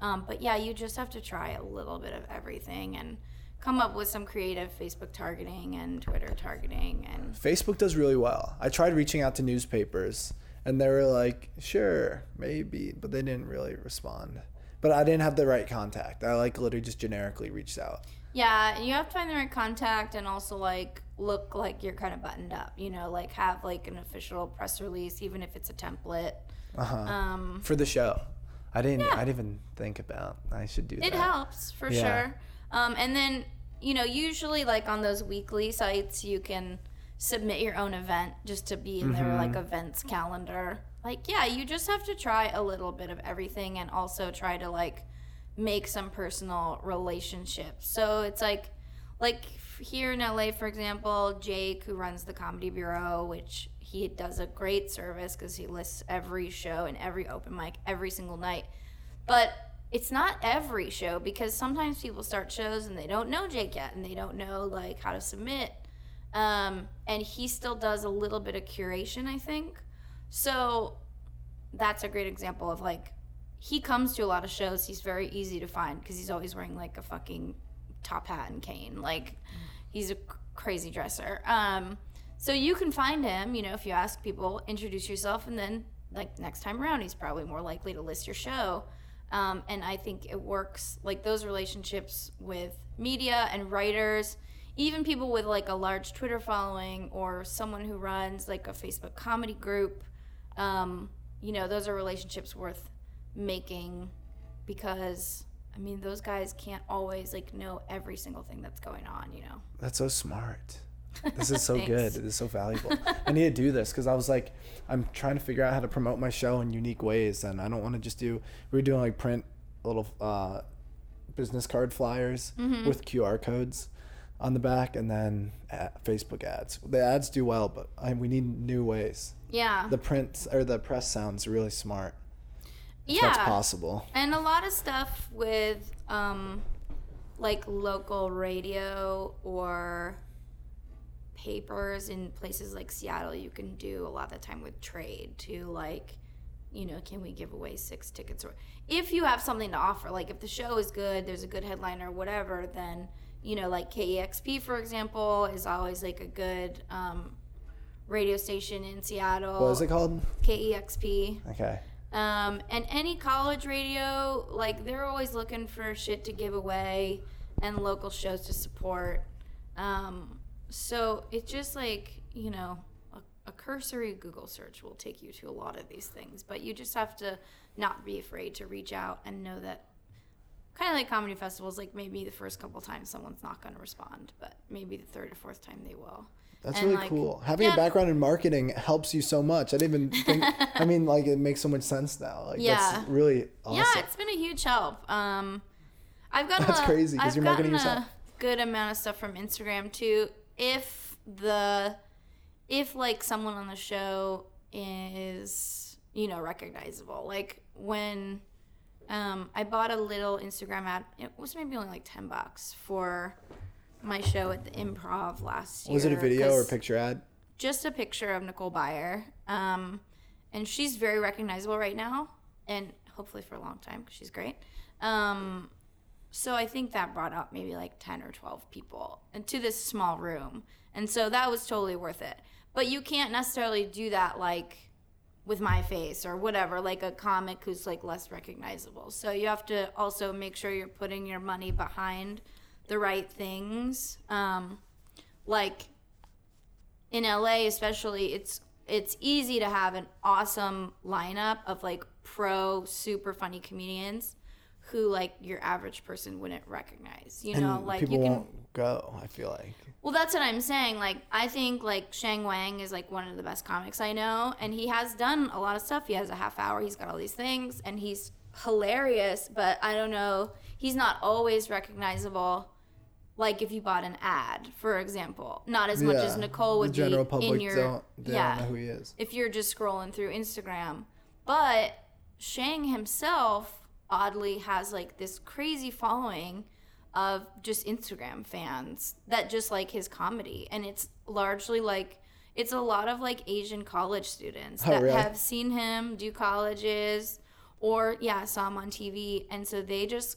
Um, but yeah, you just have to try a little bit of everything and come up with some creative Facebook targeting and Twitter targeting and Facebook does really well. I tried reaching out to newspapers, and they were like, "Sure, maybe," but they didn't really respond. But I didn't have the right contact. I like literally just generically reached out. yeah, you have to find the right contact and also like look like you're kind of buttoned up. You know, like have like an official press release, even if it's a template. Uh-huh. Um, For the show, I didn't. yeah. I didn't even think about. I should do it that. helps for Yeah. sure. Um, and then you know, usually like on those weekly sites, you can submit your own event just to be in their Mm-hmm. like events calendar. Like, yeah, you just have to try a little bit of everything and also try to like make some personal relationships. So it's like, like here in LA, for example, Jake, who runs the Comedy Bureau, which he does a great service because he lists every show and every open mic every single night. But it's not every show because sometimes people start shows and they don't know Jake yet and they don't know like how to submit. Um, and he still does a little bit of curation, I think. So that's a great example of like he comes to a lot of shows. He's very easy to find because he's always wearing like a fucking top hat and cane. Like he's a crazy dresser. Um, so you can find him, you know, if you ask people, introduce yourself, and then like next time around, he's probably more likely to list your show. Um, and I think it works like those relationships with media and writers, even people with like a large Twitter following or someone who runs like a Facebook comedy group. Um, you know, those are relationships worth making because I mean, those guys can't always like know every single thing that's going on, you know. That's so smart. This is so good. This is so valuable. I need to do this because I was like, I'm trying to figure out how to promote my show in unique ways, and I don't want to just do. We are doing like print little uh, business card flyers Mm-hmm. with QR codes on the back, and then uh, Facebook ads. The ads do well, but I, we need new ways. Yeah. The print or the press sounds really smart. Yeah. that's possible. And a lot of stuff with um, like local radio or papers in places like Seattle, you can do a lot of the time with trade to like, you know, can we give away six tickets or if you have something to offer, like if the show is good, there's a good headliner, whatever, then you know, like KEXP for example is always like a good um, radio station in Seattle. What is it called? KEXP. Okay. Um, and any college radio, like they're always looking for shit to give away and local shows to support. Um, so it's just like, you know, a, a cursory Google search will take you to a lot of these things, but you just have to not be afraid to reach out and know that kind of like comedy festivals, like maybe the first couple times someone's not going to respond, but maybe the third or fourth time they will. That's And, really like, cool. Having yeah. a background in marketing helps you so much. I didn't even think. I mean, like it makes so much sense now. Like Yeah. that's really awesome. Yeah, it's been a huge help. Um, I've gotten That's a, crazy 'cause I've you're marketing yourself. a good amount of stuff from Instagram too. If the if like someone on the show is you know recognizable, like when um, I bought a little Instagram ad. It was maybe only like ten bucks for my show at the Improv last year. Was it a video or a picture ad? just a picture of Nicole Byer. Um, and she's very recognizable right now, and hopefully for a long time because she's great. Um, so I think that brought up maybe like 10 or 12 people into this small room. And so that was totally worth it. But you can't necessarily do that like with my face or whatever, like a comic who's like less recognizable. So you have to also make sure you're putting your money behind the right things. Um, like in LA especially, it's it's easy to have an awesome lineup of like pro super funny comedians who like your average person wouldn't recognize. You know, and like people you can won't go. I feel like. well, that's what I'm saying. Like, I think like Shang Wang is like one of the best comics I know, and he has done a lot of stuff. He has a half hour. He's got all these things, and he's hilarious. But I don't know. He's not always recognizable. Like if you bought an ad, for example, not as much as Nicole would the general be public in your don't, they yeah don't know who he is. if you're just scrolling through Instagram. But Shang himself oddly has like this crazy following of just Instagram fans that just like his comedy and it's largely like it's a lot of like Asian college students Oh, that really? have seen him do colleges or yeah, saw him on TV and so they just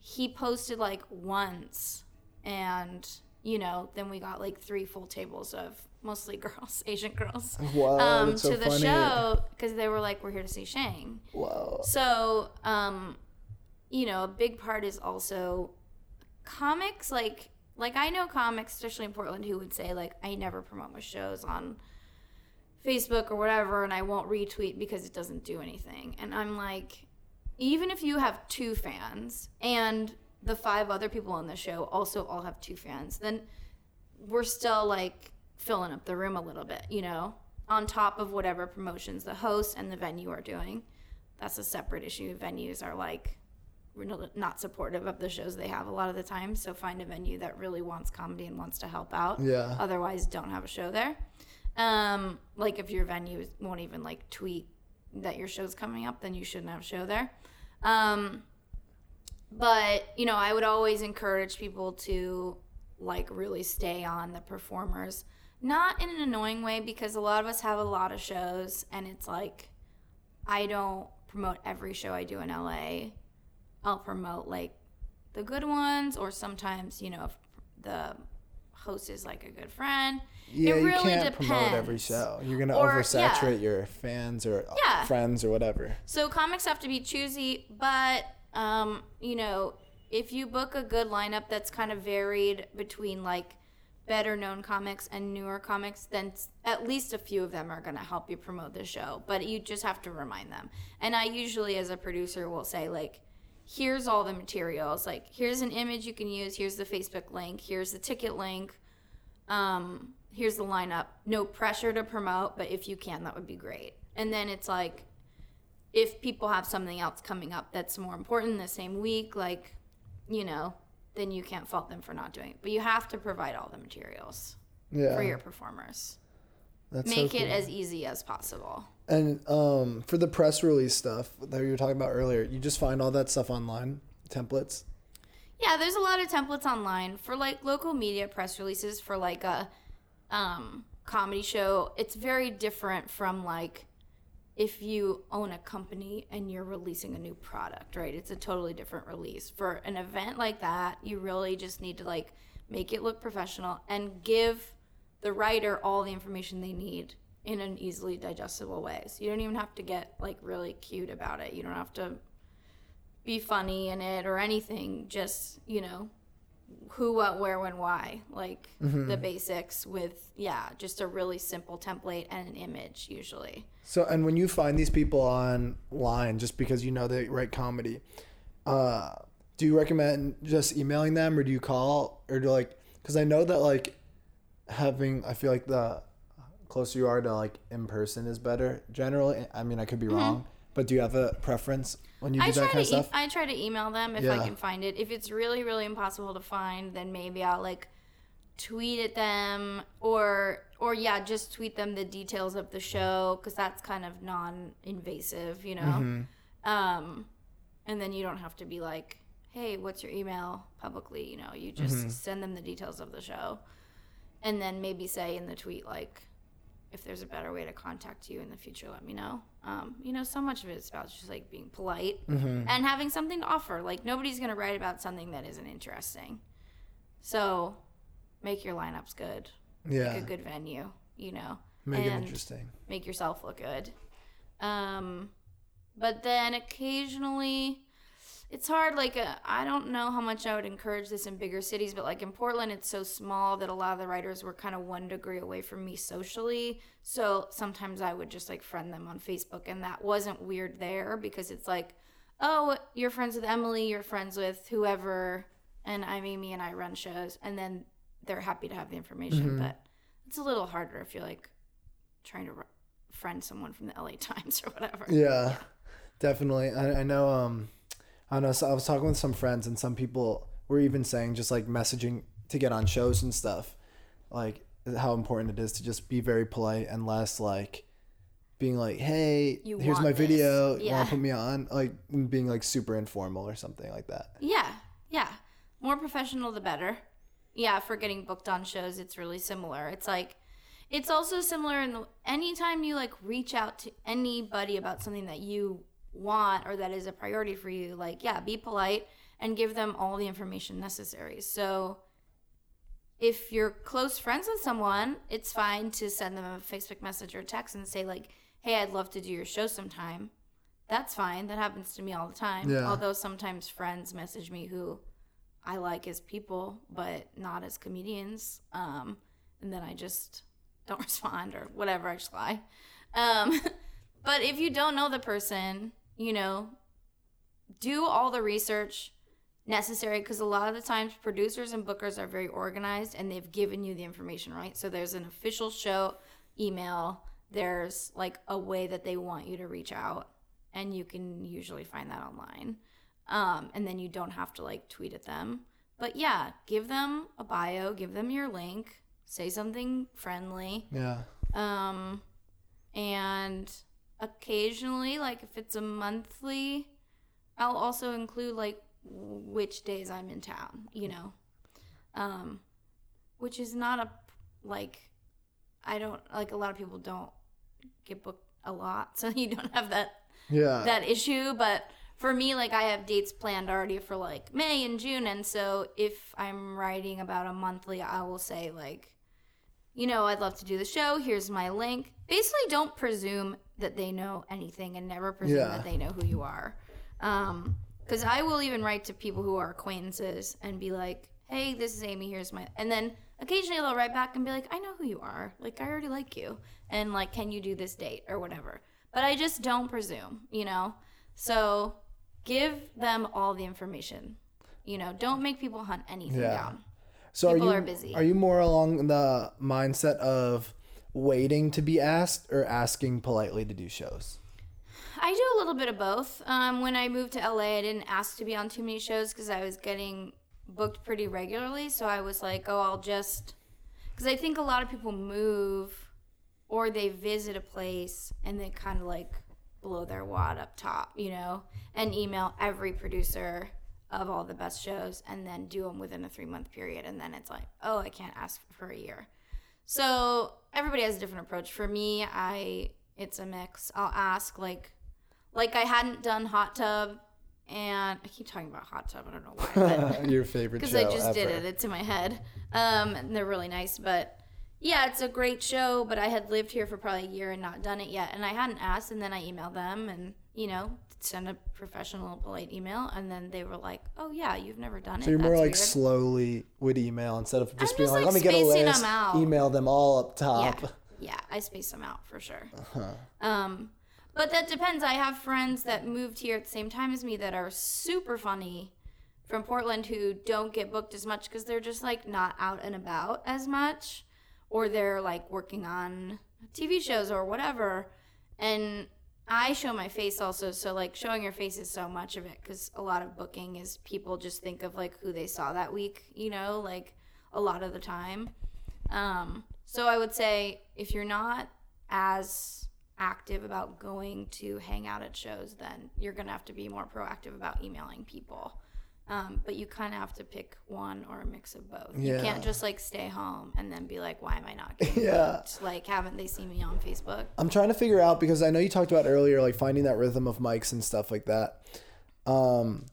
he posted like once and you know, then we got like three full tables of mostly girls, Asian girls, Wow, um, so to the funny. show because they were like, "We're here to see Shang." Wow. So, um, you know, a big part is also comics. Like, like I know comics, especially in Portland, who would say like, "I never promote my shows on Facebook or whatever, and I won't retweet because it doesn't do anything." And I'm like, even if you have two fans and the five other people on the show also all have two fans, then we're still like filling up the room a little bit, you know, on top of whatever promotions the host and the venue are doing. That's a separate issue. Venues are like not supportive of the shows they have a lot of the time. So find a venue that really wants comedy and wants to help out. Yeah. Otherwise, don't have a show there. Um, like if your venue won't even like tweet that your show's coming up, then you shouldn't have a show there. Um, but you know, I would always encourage people to like really stay on the performers, not in an annoying way because a lot of us have a lot of shows, and it's like I don't promote every show I do in LA. I'll promote like the good ones, or sometimes you know if the host is like a good friend. Yeah, it you really can't promote every show. You're gonna Or- oversaturate your fans or Yeah. friends or whatever. So comics have to be choosy, but um, you know, if you book a good lineup that's kind of varied between like better known comics and newer comics, then at least a few of them are going to help you promote the show. But you just have to remind them. And I usually, as a producer, will say like, here's all the materials. Like, here's an image you can use. Here's the Facebook link. Here's the ticket link. Um, here's the lineup. No pressure to promote, but if you can, that would be great. And then it's like, if people have something else coming up that's more important the same week, like, you know, then you can't fault them for not doing it. But you have to provide all the materials Yeah. for your performers. That's so Make it as easy as possible. And um, for the press release stuff that you were talking about earlier, you just find all that stuff online, templates. Yeah, there's a lot of templates online for like local media press releases for like a um, comedy show. It's very different from like if you own a company and you're releasing a new product, right? It's a totally different release. For an event like that, you really just need to like make it look professional and give the writer all the information they need in an easily digestible way. So you don't even have to get like really cute about it. You don't have to be funny in it or anything. Just, you know, who, what, where, when, why. Like the basics with, yeah, just a really simple template and an image usually. So, and when you find these people online, just because you know they write comedy, uh, do you recommend just emailing them, or do you call, or do like? Because I know that like having, I feel like the closer you are to like in person is better. Generally, I mean, I could be wrong, but do you have a preference when you do. I that try kind to of e- stuff? I try to email them if Yeah. I can find it. If it's really really impossible to find, then maybe I'll like tweet at them or or yeah, just tweet them the details of the show cuz that's kind of non-invasive, you know. Mm-hmm. Um and then you don't have to be like, "Hey, what's your email?" publicly, you know. You just Mm-hmm. send them the details of the show. And then maybe say in the tweet like if there's a better way to contact you in the future, let me know. Um, you know, so much of it is about just like being polite Mm-hmm. and having something to offer. Like nobody's gonna write about something that isn't interesting. So make your lineups good. yeah, Pick a good venue, you know. make it interesting. Make yourself look good. Um, but then occasionally it's hard. Like, uh, I don't know how much I would encourage this in bigger cities, but like in Portland, it's so small that a lot of the writers were kind of one degree away from me socially. So sometimes I would just like friend them on Facebook, and that wasn't weird there because it's like, oh, you're friends with Emily, you're friends with whoever, and I'm Amy, and I run shows, and then they're happy to have the information. But it's a little harder if you're like trying to r- friend someone from the LA Times or whatever. Yeah, definitely. I, I know. Um, I know. So I was talking with some friends, and some people were even saying just like messaging to get on shows and stuff, like how important it is to just be very polite and less like being like, "Hey, You here's my this. video. You want to put me on?" Like being like super informal or something like that. Yeah, yeah. More professional, the better. Yeah, for getting booked on shows, it's really similar. It's like, it's also similar in the anytime you like reach out to anybody about something that you want or that is a priority for you, like, yeah, be polite and give them all the information necessary. So, if you're close friends with someone, it's fine to send them a Facebook message or text and say, like, hey, I'd love to do your show sometime. That's fine. That happens to me all the time. Yeah. Although sometimes friends message me who I like as people, but not as comedians. Um, and then I just don't respond or whatever. I just lie. Um, but if you don't know the person, you know, do all the research necessary because a lot of the times producers and bookers are very organized and they've given you the information, right? So there's an official show email, there's like a way that they want you to reach out, and you can usually find that online. Um, and then you don't have to like tweet at them. But yeah, give them a bio, give them your link, say something friendly. Yeah. Um, and occasionally, like if it's a monthly, I'll also include like which days I'm in town, you know. Um, which is not a like I don't like a lot of people don't get booked a lot, so you don't have that Yeah. that issue, but for me like I have dates planned already for like May and June and so if I'm writing about a monthly, I will say like you know, I'd love to do the show. Here's my link. Basically, don't presume that they know anything and never presume Yeah. that they know who you are. Um, because I will even write to people who are acquaintances and be like, "Hey, this is Amy. Here's my," and then occasionally they'll write back and be like, "I know who you are. Like, I already like you, and like, can you do this date or whatever?" But I just don't presume, you know. So give them all the information. You know, don't make people hunt anything Yeah. down. So People are you are busy. are you more along the mindset of waiting to be asked or asking politely to do shows? I do a little bit of both. Um, when I moved to LA, I didn't ask to be on too many shows because I was getting booked pretty regularly. So I was like, oh, I'll just. Because I think a lot of people move or they visit a place and they kind of like blow their wad up top, you know, and email every producer of all the best shows and then do them within a three month period. And then it's like, oh, I can't ask for a year. So everybody has a different approach. For me, I it's a mix. I'll ask like like I hadn't done hot tub and I keep talking about hot tub. I don't know why, but Your favorite show. because I just did it. It's in my head. Um, and they're really nice, but yeah, it's a great show. But I had lived here for probably a year and not done it yet, and I hadn't asked. And then I emailed them, and you know, send a professional, polite email, and then they were like, "Oh yeah, you've never done it." So you're more like weird." slowly would email instead of just I'm being like, like, let me get a list, email them all up top. Yeah, yeah, I space them out for sure. Uh-huh. Um, but that depends. I have friends that moved here at the same time as me that are super funny from Portland who don't get booked as much because they're just like not out and about as much, or they're like working on TV shows or whatever. And I show my face also, so like showing your face is so much of it because a lot of booking is people just think of like who they saw that week, you know, like a lot of the time. Um, so I would say if you're not as active about going to hang out at shows, then you're gonna have to be more proactive about emailing people. Um, but you kind of have to pick one or a mix of both. You can't just like stay home and then be like, "Why am I not getting Yeah. booked? Like, haven't they seen me on Facebook?" I'm trying to figure out because I know you talked about earlier, like finding that rhythm of mics and stuff like that. Um,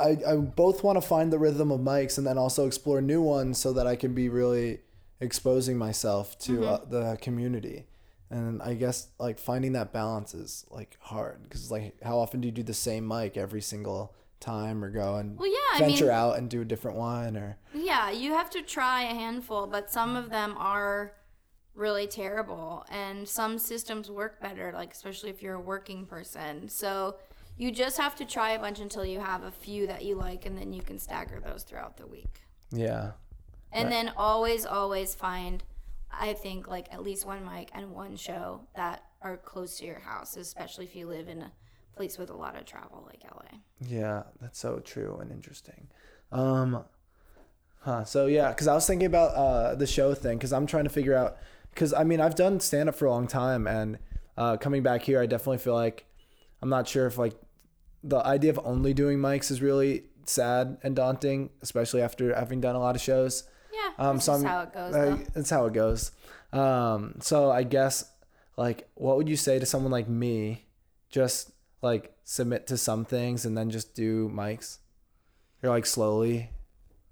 I, I both want to find the rhythm of mics and then also explore new ones so that I can be really exposing myself to uh, the community. And I guess like finding that balance is like hard because like how often do you do the same mic every single time or go and Well, yeah, I venture mean- out and do a different one or Yeah, you have to try a handful, but some of them are really terrible and some systems work better like especially if you're a working person. So you just have to try a bunch until you have a few that you like and then you can stagger those throughout the week. yeah. And then always always find I think like at least one mic and one show that are close to your house, especially if you live in a place with a lot of travel like LA. Yeah, that's so true and interesting. Um, huh. So yeah, because I was thinking about uh, the show thing because I'm trying to figure out because I mean I've done stand up for a long time and uh, coming back here I definitely feel like I'm not sure if like the idea of only doing mics is really sad and daunting, especially after having done a lot of shows. Yeah, Um, that's so I'm, how it goes. uh. That's how it goes. Um, so I guess like what would you say to someone like me? Just like submit to some things and then just do mics, or like slowly.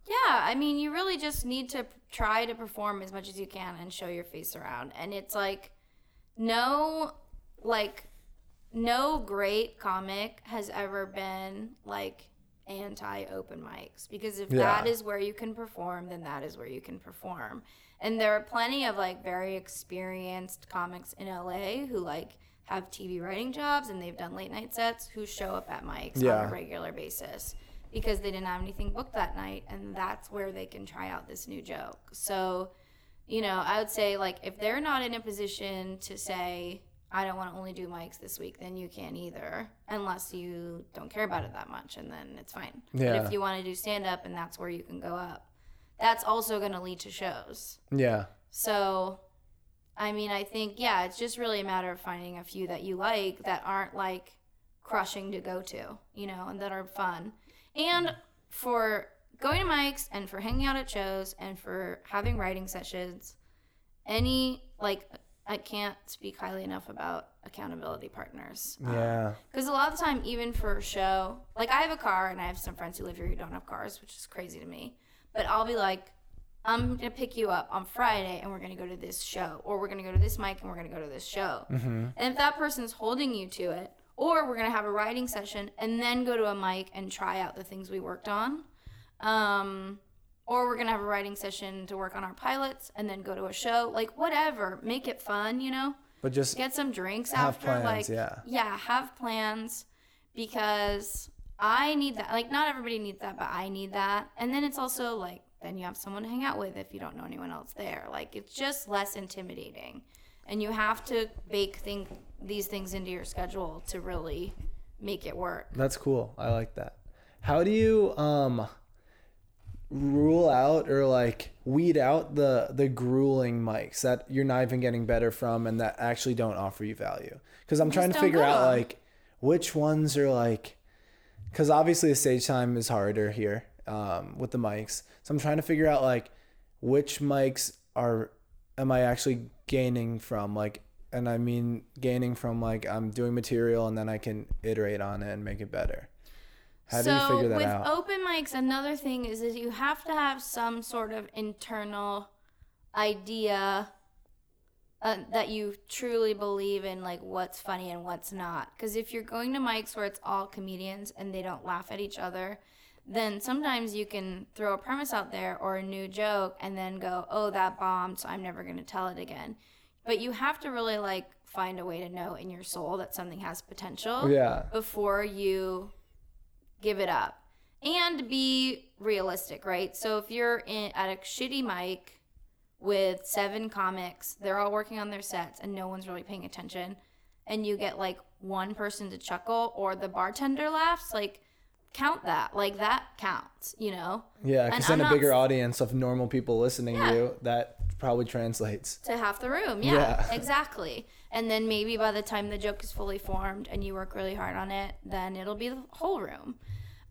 Yeah, I mean, you really just need to try to perform as much as you can and show your face around. And it's like, no, like, no great comic has ever been like anti open mics because if that Yeah. is where you can perform, then that is where you can perform. And there are plenty of like very experienced comics in LA who like have TV writing jobs and they've done late night sets who show up at mics on a regular basis because they didn't have anything booked that night and that's where they can try out this new joke. So, you know, I would say like if they're not in a position to say I don't want to only do mics this week, then you can't either unless you don't care about it that much and then it's fine. But if you want to do stand up and that's where you can go up, that's also going to lead to shows. Yeah. So, I mean, I think, yeah, it's just really a matter of finding a few that you like that aren't like crushing to go to, you know, and that are fun. And for going to mics and for hanging out at shows and for having writing sessions, any, like, I can't speak highly enough about accountability partners. Um, Yeah. because a lot of the time, even for a show, like I have a car and I have some friends who live here who don't have cars, which is crazy to me. But I'll be like, I'm gonna pick you up on Friday and we're gonna go to this show, or we're gonna go to this mic and we're gonna go to this show. And if that person's holding you to it, or we're gonna have a writing session and then go to a mic and try out the things we worked on, um, or we're gonna have a writing session to work on our pilots and then go to a show, like whatever, make it fun, you know But just get some drinks Have after plans, like yeah. yeah have plans because i need that like not everybody needs that but i need that and then it's also like then you have someone to hang out with if you don't know anyone else there like it's just less intimidating and you have to bake thing, these things into your schedule to really make it work That's cool. I like that. How do you um rule out or like weed out the the grueling mics that you're not even getting better from and that actually don't offer you value? Because I'm trying to figure out like which ones are like because obviously the stage time is harder here um, with the mics. So I'm trying to figure out like which mics are am I actually gaining from like and I mean gaining from like I'm doing material and then I can iterate on it and make it better. How so do you figure that with out? open mics another thing is that you have to have some sort of internal idea uh, that you truly believe in like what's funny and what's not because if you're going to mics where it's all comedians and they don't laugh at each other then sometimes you can throw a premise out there or a new joke and then go oh that bombed so i'm never going to tell it again but you have to really like find a way to know in your soul that something has potential Yeah. before you give it up and be realistic, right? So if you're in at a shitty mic with seven comics, they're all working on their sets and no one's really paying attention, and you get like one person to chuckle or the bartender laughs, like count that. Like that counts, you know? Yeah, because then I'm a bigger audience of normal people listening Yeah. to you, that probably translates. to half the room. Yeah, Yeah. exactly. And then maybe by the time the joke is fully formed and you work really hard on it, then it'll be the whole room.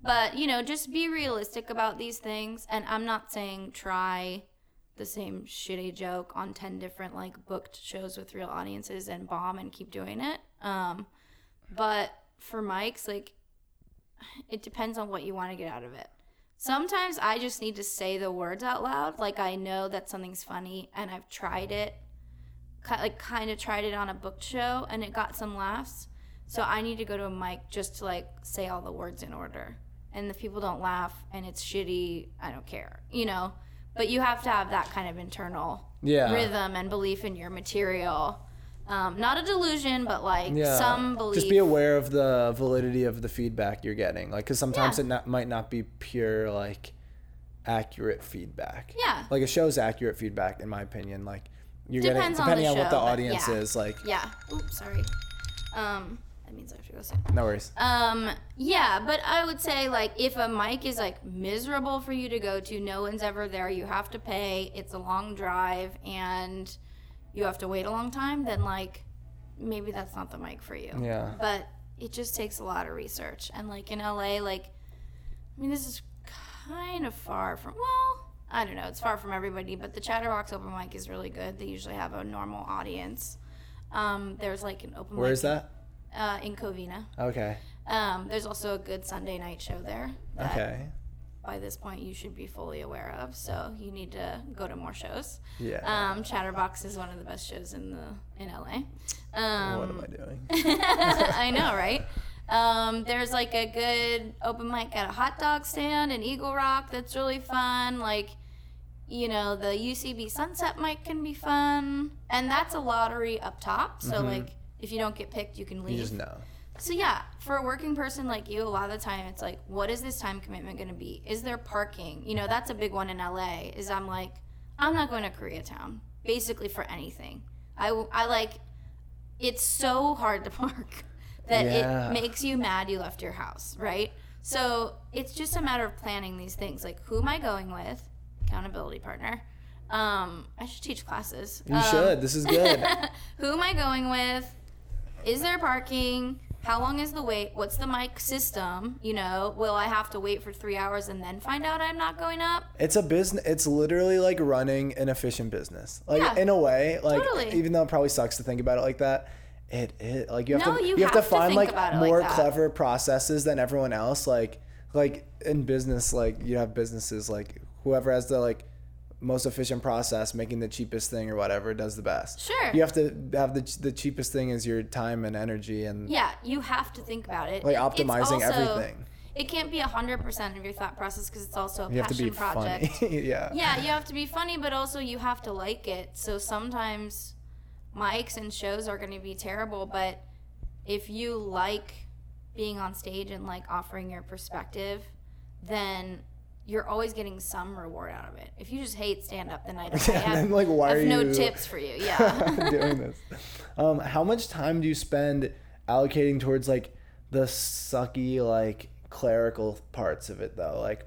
But, you know, just be realistic about these things. And I'm not saying try the same shitty joke on 10 different, like, booked shows with real audiences and bomb and keep doing it. Um, but for mics, like, it depends on what you want to get out of it. Sometimes I just need to say the words out loud. Like I know that something's funny and I've tried it, like kind of tried it on a book show and it got some laughs. So I need to go to a mic just to like say all the words in order. and if people don't laugh and it's shitty, I don't care, you know. But you have to have that kind of internal Yeah. rhythm and belief in your material. Um, not a delusion, but like Yeah. some belief. Just be aware of the validity of the feedback you're getting. Like, because sometimes Yeah. it not, might not be pure, like, accurate feedback. Yeah. Like, a show's accurate feedback, in my opinion. Like, you're Depends getting, on the depending on, what show, the audience yeah. is. Like, Yeah. Oops, sorry. Um, that means I have to go soon. no worries. Um, yeah, but I would say like if a mic is like miserable for you to go to, no one's ever there, you have to pay, it's a long drive and you have to wait a long time, then like maybe that's not the mic for you. Yeah. But it just takes a lot of research. And like in LA, like I mean this is kind of far from well, I don't know, it's far from everybody, but the Chatterbox open mic is really good. They usually have a normal audience. Um, there's like an open Where mic is that? uh, in Covina. Okay. Um, there's also a good Sunday night show there. Okay. By this point, you should be fully aware of. So you need to go to more shows. Yeah. Um, Chatterbox is one of the best shows in the in LA. Um, what am I doing? I know, right? Um, there's like a good open mic at a hot dog stand in Eagle Rock that's really fun. Like, you know, the UCB Sunset mic can be fun, and that's a lottery up top. So like, if you don't get picked, you can leave. Mm-hmm. You just know. So yeah, for a working person like you, a lot of the time it's like, what is this time commitment going to be? Is there parking? You know, that's a big one in LA. Is I'm like, I'm not going to Koreatown basically for anything. I I like, it's so hard to park that Yeah. it makes you mad you left your house, right? So it's just a matter of planning these things. Like, who am I going with? Accountability partner. Um, I should teach classes. You Um, should. This is good. who am I going with? Is there parking? How long is the wait? What's the mic system? You know, will I have to wait for three hours and then find out I'm not going up? It's a business. It's literally like running an efficient business. Like Yeah. in a way, like Totally. even though it probably sucks to think about it like that, it is like you have No, to you have, to have to find like it like more clever processes than everyone else. Like like in business, like you have businesses like whoever has the like most efficient process, making the cheapest thing or whatever, does the best. Sure. You have to have the the cheapest thing is your time and energy and Yeah, you have to think about it. like optimizing also- everything. It can't be 100% of your thought process because it's also a You have to passion be project. funny. yeah. yeah, you have to be funny, but also you have to like it. So sometimes mics and shows are going to be terrible, but if you like being on stage and like offering your perspective, then you're always getting some reward out of it. If you just hate stand up, then I don't I Yeah, have, then, like, why I are no you- tips for you. Yeah. doing this. Um, how much time do you spend allocating towards like the sucky like clerical parts of it though? Like,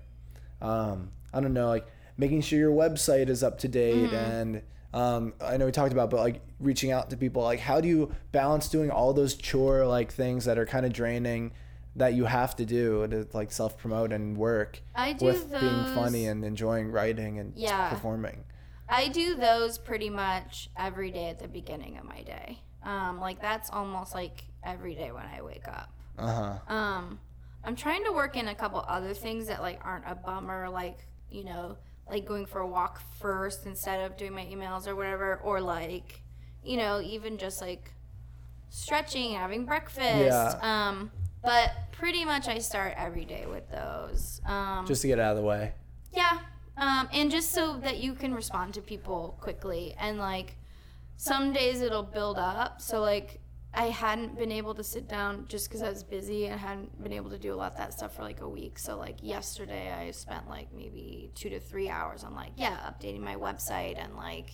um, I don't know, like making sure your website is up to date Mm-hmm. and um, I know we talked about, but like reaching out to people, like how do you balance doing all those chore like things that are kind of draining that you have to do to like self promote and work with being funny and enjoying writing and Yeah. performing? I do those pretty much every day at the beginning of my day. Um, like that's almost like every day when I wake up. Uh huh. Um, I'm trying to work in a couple other things that like aren't a bummer, like you know, like going for a walk first instead of doing my emails or whatever, or like, you know, even just like stretching, having breakfast. Yeah. Um, but pretty much I start every day with those. Um, Just to get out of the way. yeah. Um, and just so that you can respond to people quickly. And like some days it'll build up. So like I hadn't been able to sit down just because I was busy and hadn't been able to do a lot of that stuff for like a week. So like yesterday I spent like maybe two to three hours on like, yeah, updating my website and like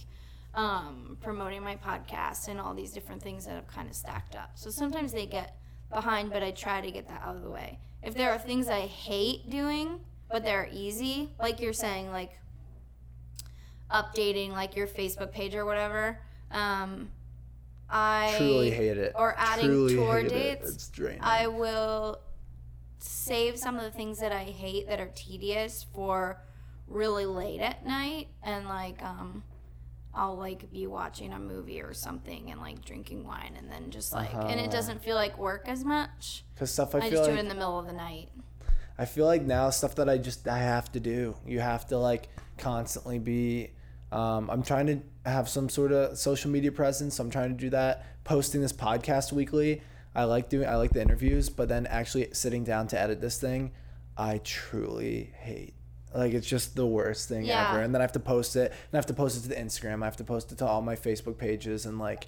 um, promoting my podcast and all these different things that have kind of stacked up. So sometimes they get behind, but I try to get that out of the way. If there are things I hate doing, but they're easy, like you're saying, like updating like your Facebook page or whatever, um, I Truly hate it. or adding Truly tour hate it. dates, It's draining. I will save some of the things that I hate that are tedious for really late at night and like um I'll like be watching a movie or something and like drinking wine and then just like and it Uh-huh. doesn't feel like work as much. Because stuff I, I, feel just do it in the middle of the night. I feel like now stuff that I just I have to do. You have to like constantly be. Um, I'm trying to have some sort of social media presence. So I'm trying to do that. Posting this podcast weekly. I like doing. I like the interviews, but then actually sitting down to edit this thing. I truly hate. Like it's just the worst thing Yeah. ever. And then I have to post it, and I have to post it to the Instagram. I have to post it to all my Facebook pages, and like,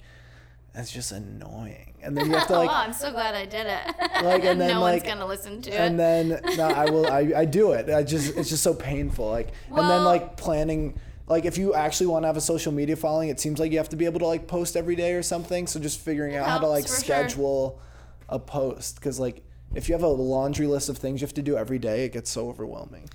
it's just annoying. And then you have to like oh, I'm so glad I did it. Like, and then, no like- one's gonna listen to and it. And then no, I will. I, I do it. I just it's just so painful. Like and then like planning. Like if you actually want to have a social media following, it seems like you have to be able to like post every day or something. So just figuring out how to like for sure. schedule a post because like if you have a laundry list of things you have to do every day, it gets so overwhelming.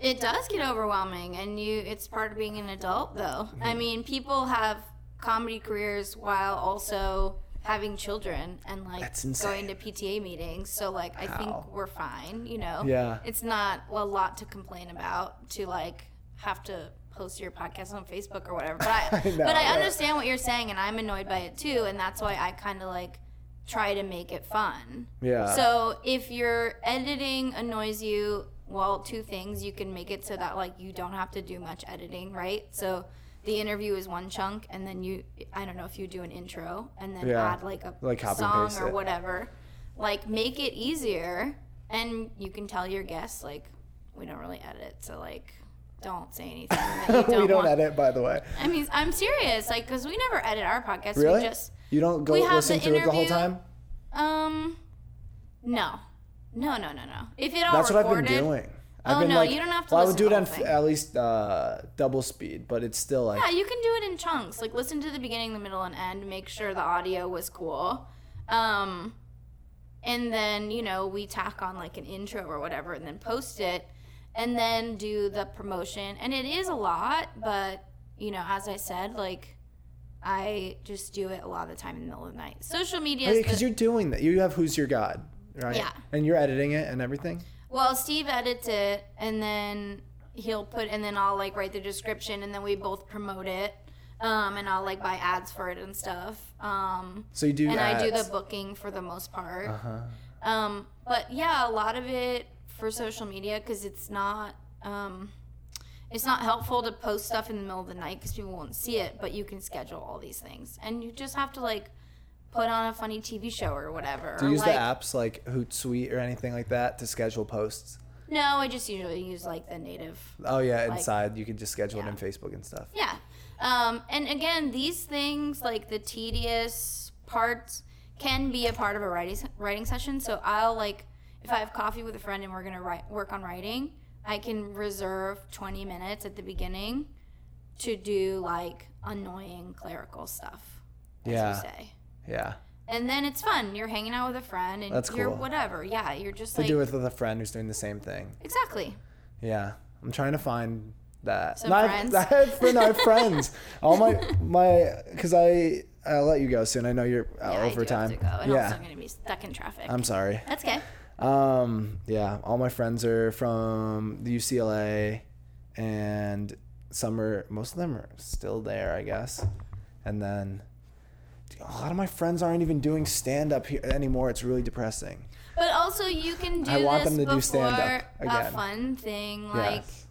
It does get overwhelming, and you it's part of being an adult, though. Mm-hmm. I mean, people have comedy careers while also having children and like going to PTA meetings. So like, I think we're fine. You know, Yeah. it's not a lot to complain about to like have to post your podcast on Facebook or whatever. But I, I know, but I right? understand what you're saying, and I'm annoyed by it too, and that's why I kind of like try to make it fun. Yeah. So if your editing annoys you, well, two things you can make it so that like you don't have to do much editing, right? So the interview is one chunk, and then you, I don't know if you do an intro and then Yeah. add like a Like copy and song paste or it. whatever. Like make it easier, and you can tell your guests like we don't really edit, so like don't say anything that you don't, we don't want. edit, by the way. I mean, I'm serious, like because we never edit our podcast. Really? We just You don't go We have listen the through it the whole interview. time. um, no, no, no, no, no. If it all That's what I've been doing. I've Oh, been no, like, you don't have to Well, I would do it on f- at least uh, double speed, but it's still like Yeah, you can do it in chunks. Like listen to the beginning, the middle, and end. Make sure the audio was cool. Um, and then you know we tack on like an intro or whatever, and then post it, and then do the promotion. And it is a lot, but you know, as I said, like I just do it a lot of the time in the middle of the night. Social media is because you're doing that. You have Who's Your God, right? Yeah. And you're editing it and everything. Well, Steve edits it, and then he'll put, and then I'll like write the description, and then we both promote it, um, and I'll like buy ads for it and stuff. Um, So you do and I do the booking for the most part. Uh-huh. Um, but yeah, a lot of it for social media because it's not. Um, it's not helpful to post stuff in the middle of the night because people won't see it, but you can schedule all these things, and you just have to like put on a funny TV show or whatever. Do you use like, the apps like Hootsuite or anything like that to schedule posts? No, I just usually use like the native Oh yeah, Like- inside you can just schedule Yeah. it in Facebook and stuff. Yeah. Um, and again, these things like the tedious parts can be a part of a writing writing session. So I'll like if I have coffee with a friend and we're gonna write work on writing, I can reserve 20 minutes at the beginning to do like annoying clerical stuff. Yeah. Yeah. And then it's fun. You're hanging out with a friend and That's you're cool. whatever. Yeah, you're just To like do it with a friend who's doing the same thing. exactly. Yeah. I'm trying to find that. Some No, I have- friends. I have, no, I have friends. All my my because I I'll let you go soon. I know you're uh, Yeah, I over time. to go. And yeah. also I'm gonna be stuck in traffic. I'm sorry. That's okay. Um, yeah, all my friends are from the UCLA, and some are most of them are still there, I guess. And then a lot of my friends aren't even doing stand up here anymore. It's really depressing. But also, you can do I want this them to do stand-up again. a fun thing, like yes.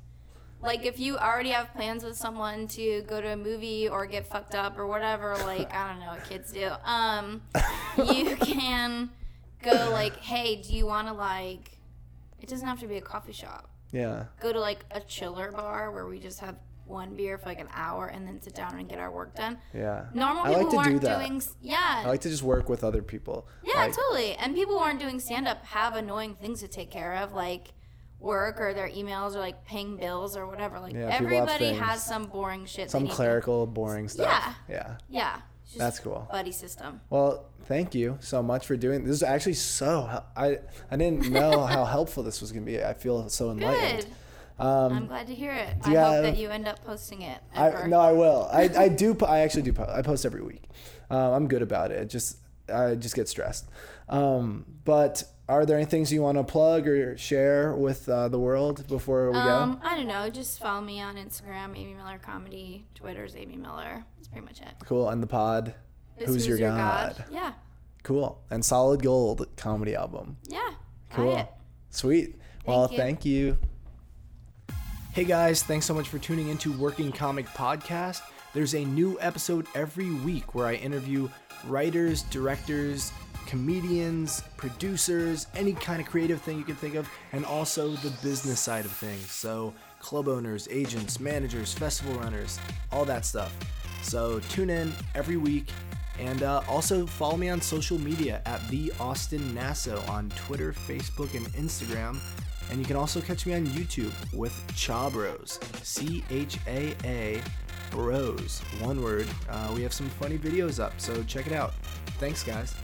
like if you already have plans with someone to go to a movie or get fucked up or whatever. Like I don't know what kids do. Um, you can go like, hey, do you want to like? It doesn't have to be a coffee shop. Yeah. Go to like a chiller bar where we just have one beer for like an hour and then sit down and get our work done. Yeah. Normal I people like to who do aren't that. doing yeah. I like to just work with other people. Yeah, Like, totally. And people who aren't doing stand up have annoying things to take care of, like work or their emails or like paying bills or whatever. Like Yeah, everybody has some boring shit. Some need to- clerical, boring stuff. Yeah. Yeah. Yeah. just That's cool. Buddy system. Well, thank you so much for doing this. Is actually so. I I didn't know how helpful this was gonna be. I feel so enlightened. Good. Um, I'm glad to hear it. I you hope that you end up posting it. I no, I will. I, I do. I actually do. I post every week. Um, I'm good about it. Just I just get stressed. Um, but are there any things you want to plug or share with uh, the world before we go? Um, I don't know. Just follow me on Instagram, Amy Miller Comedy. Twitter's Amy Miller. That's pretty much it. Cool. And the pod. It's Who's Your God? Yeah. Cool. And Solid Gold comedy album. Yeah. Cool. Sweet. well, you. thank you. Hey guys, thanks so much for tuning into Working Comic Podcast. There's a new episode every week where I interview writers, directors, comedians, producers, any kind of creative thing you can think of, and also the business side of things. So, club owners, agents, managers, festival runners, all that stuff. So, tune in every week. And uh, also follow me on social media at the Austin Nasso on Twitter, Facebook, and Instagram. And you can also catch me on YouTube with Cha Bros, C H A A Bros, one word. Uh, we have some funny videos up, so check it out. Thanks, guys.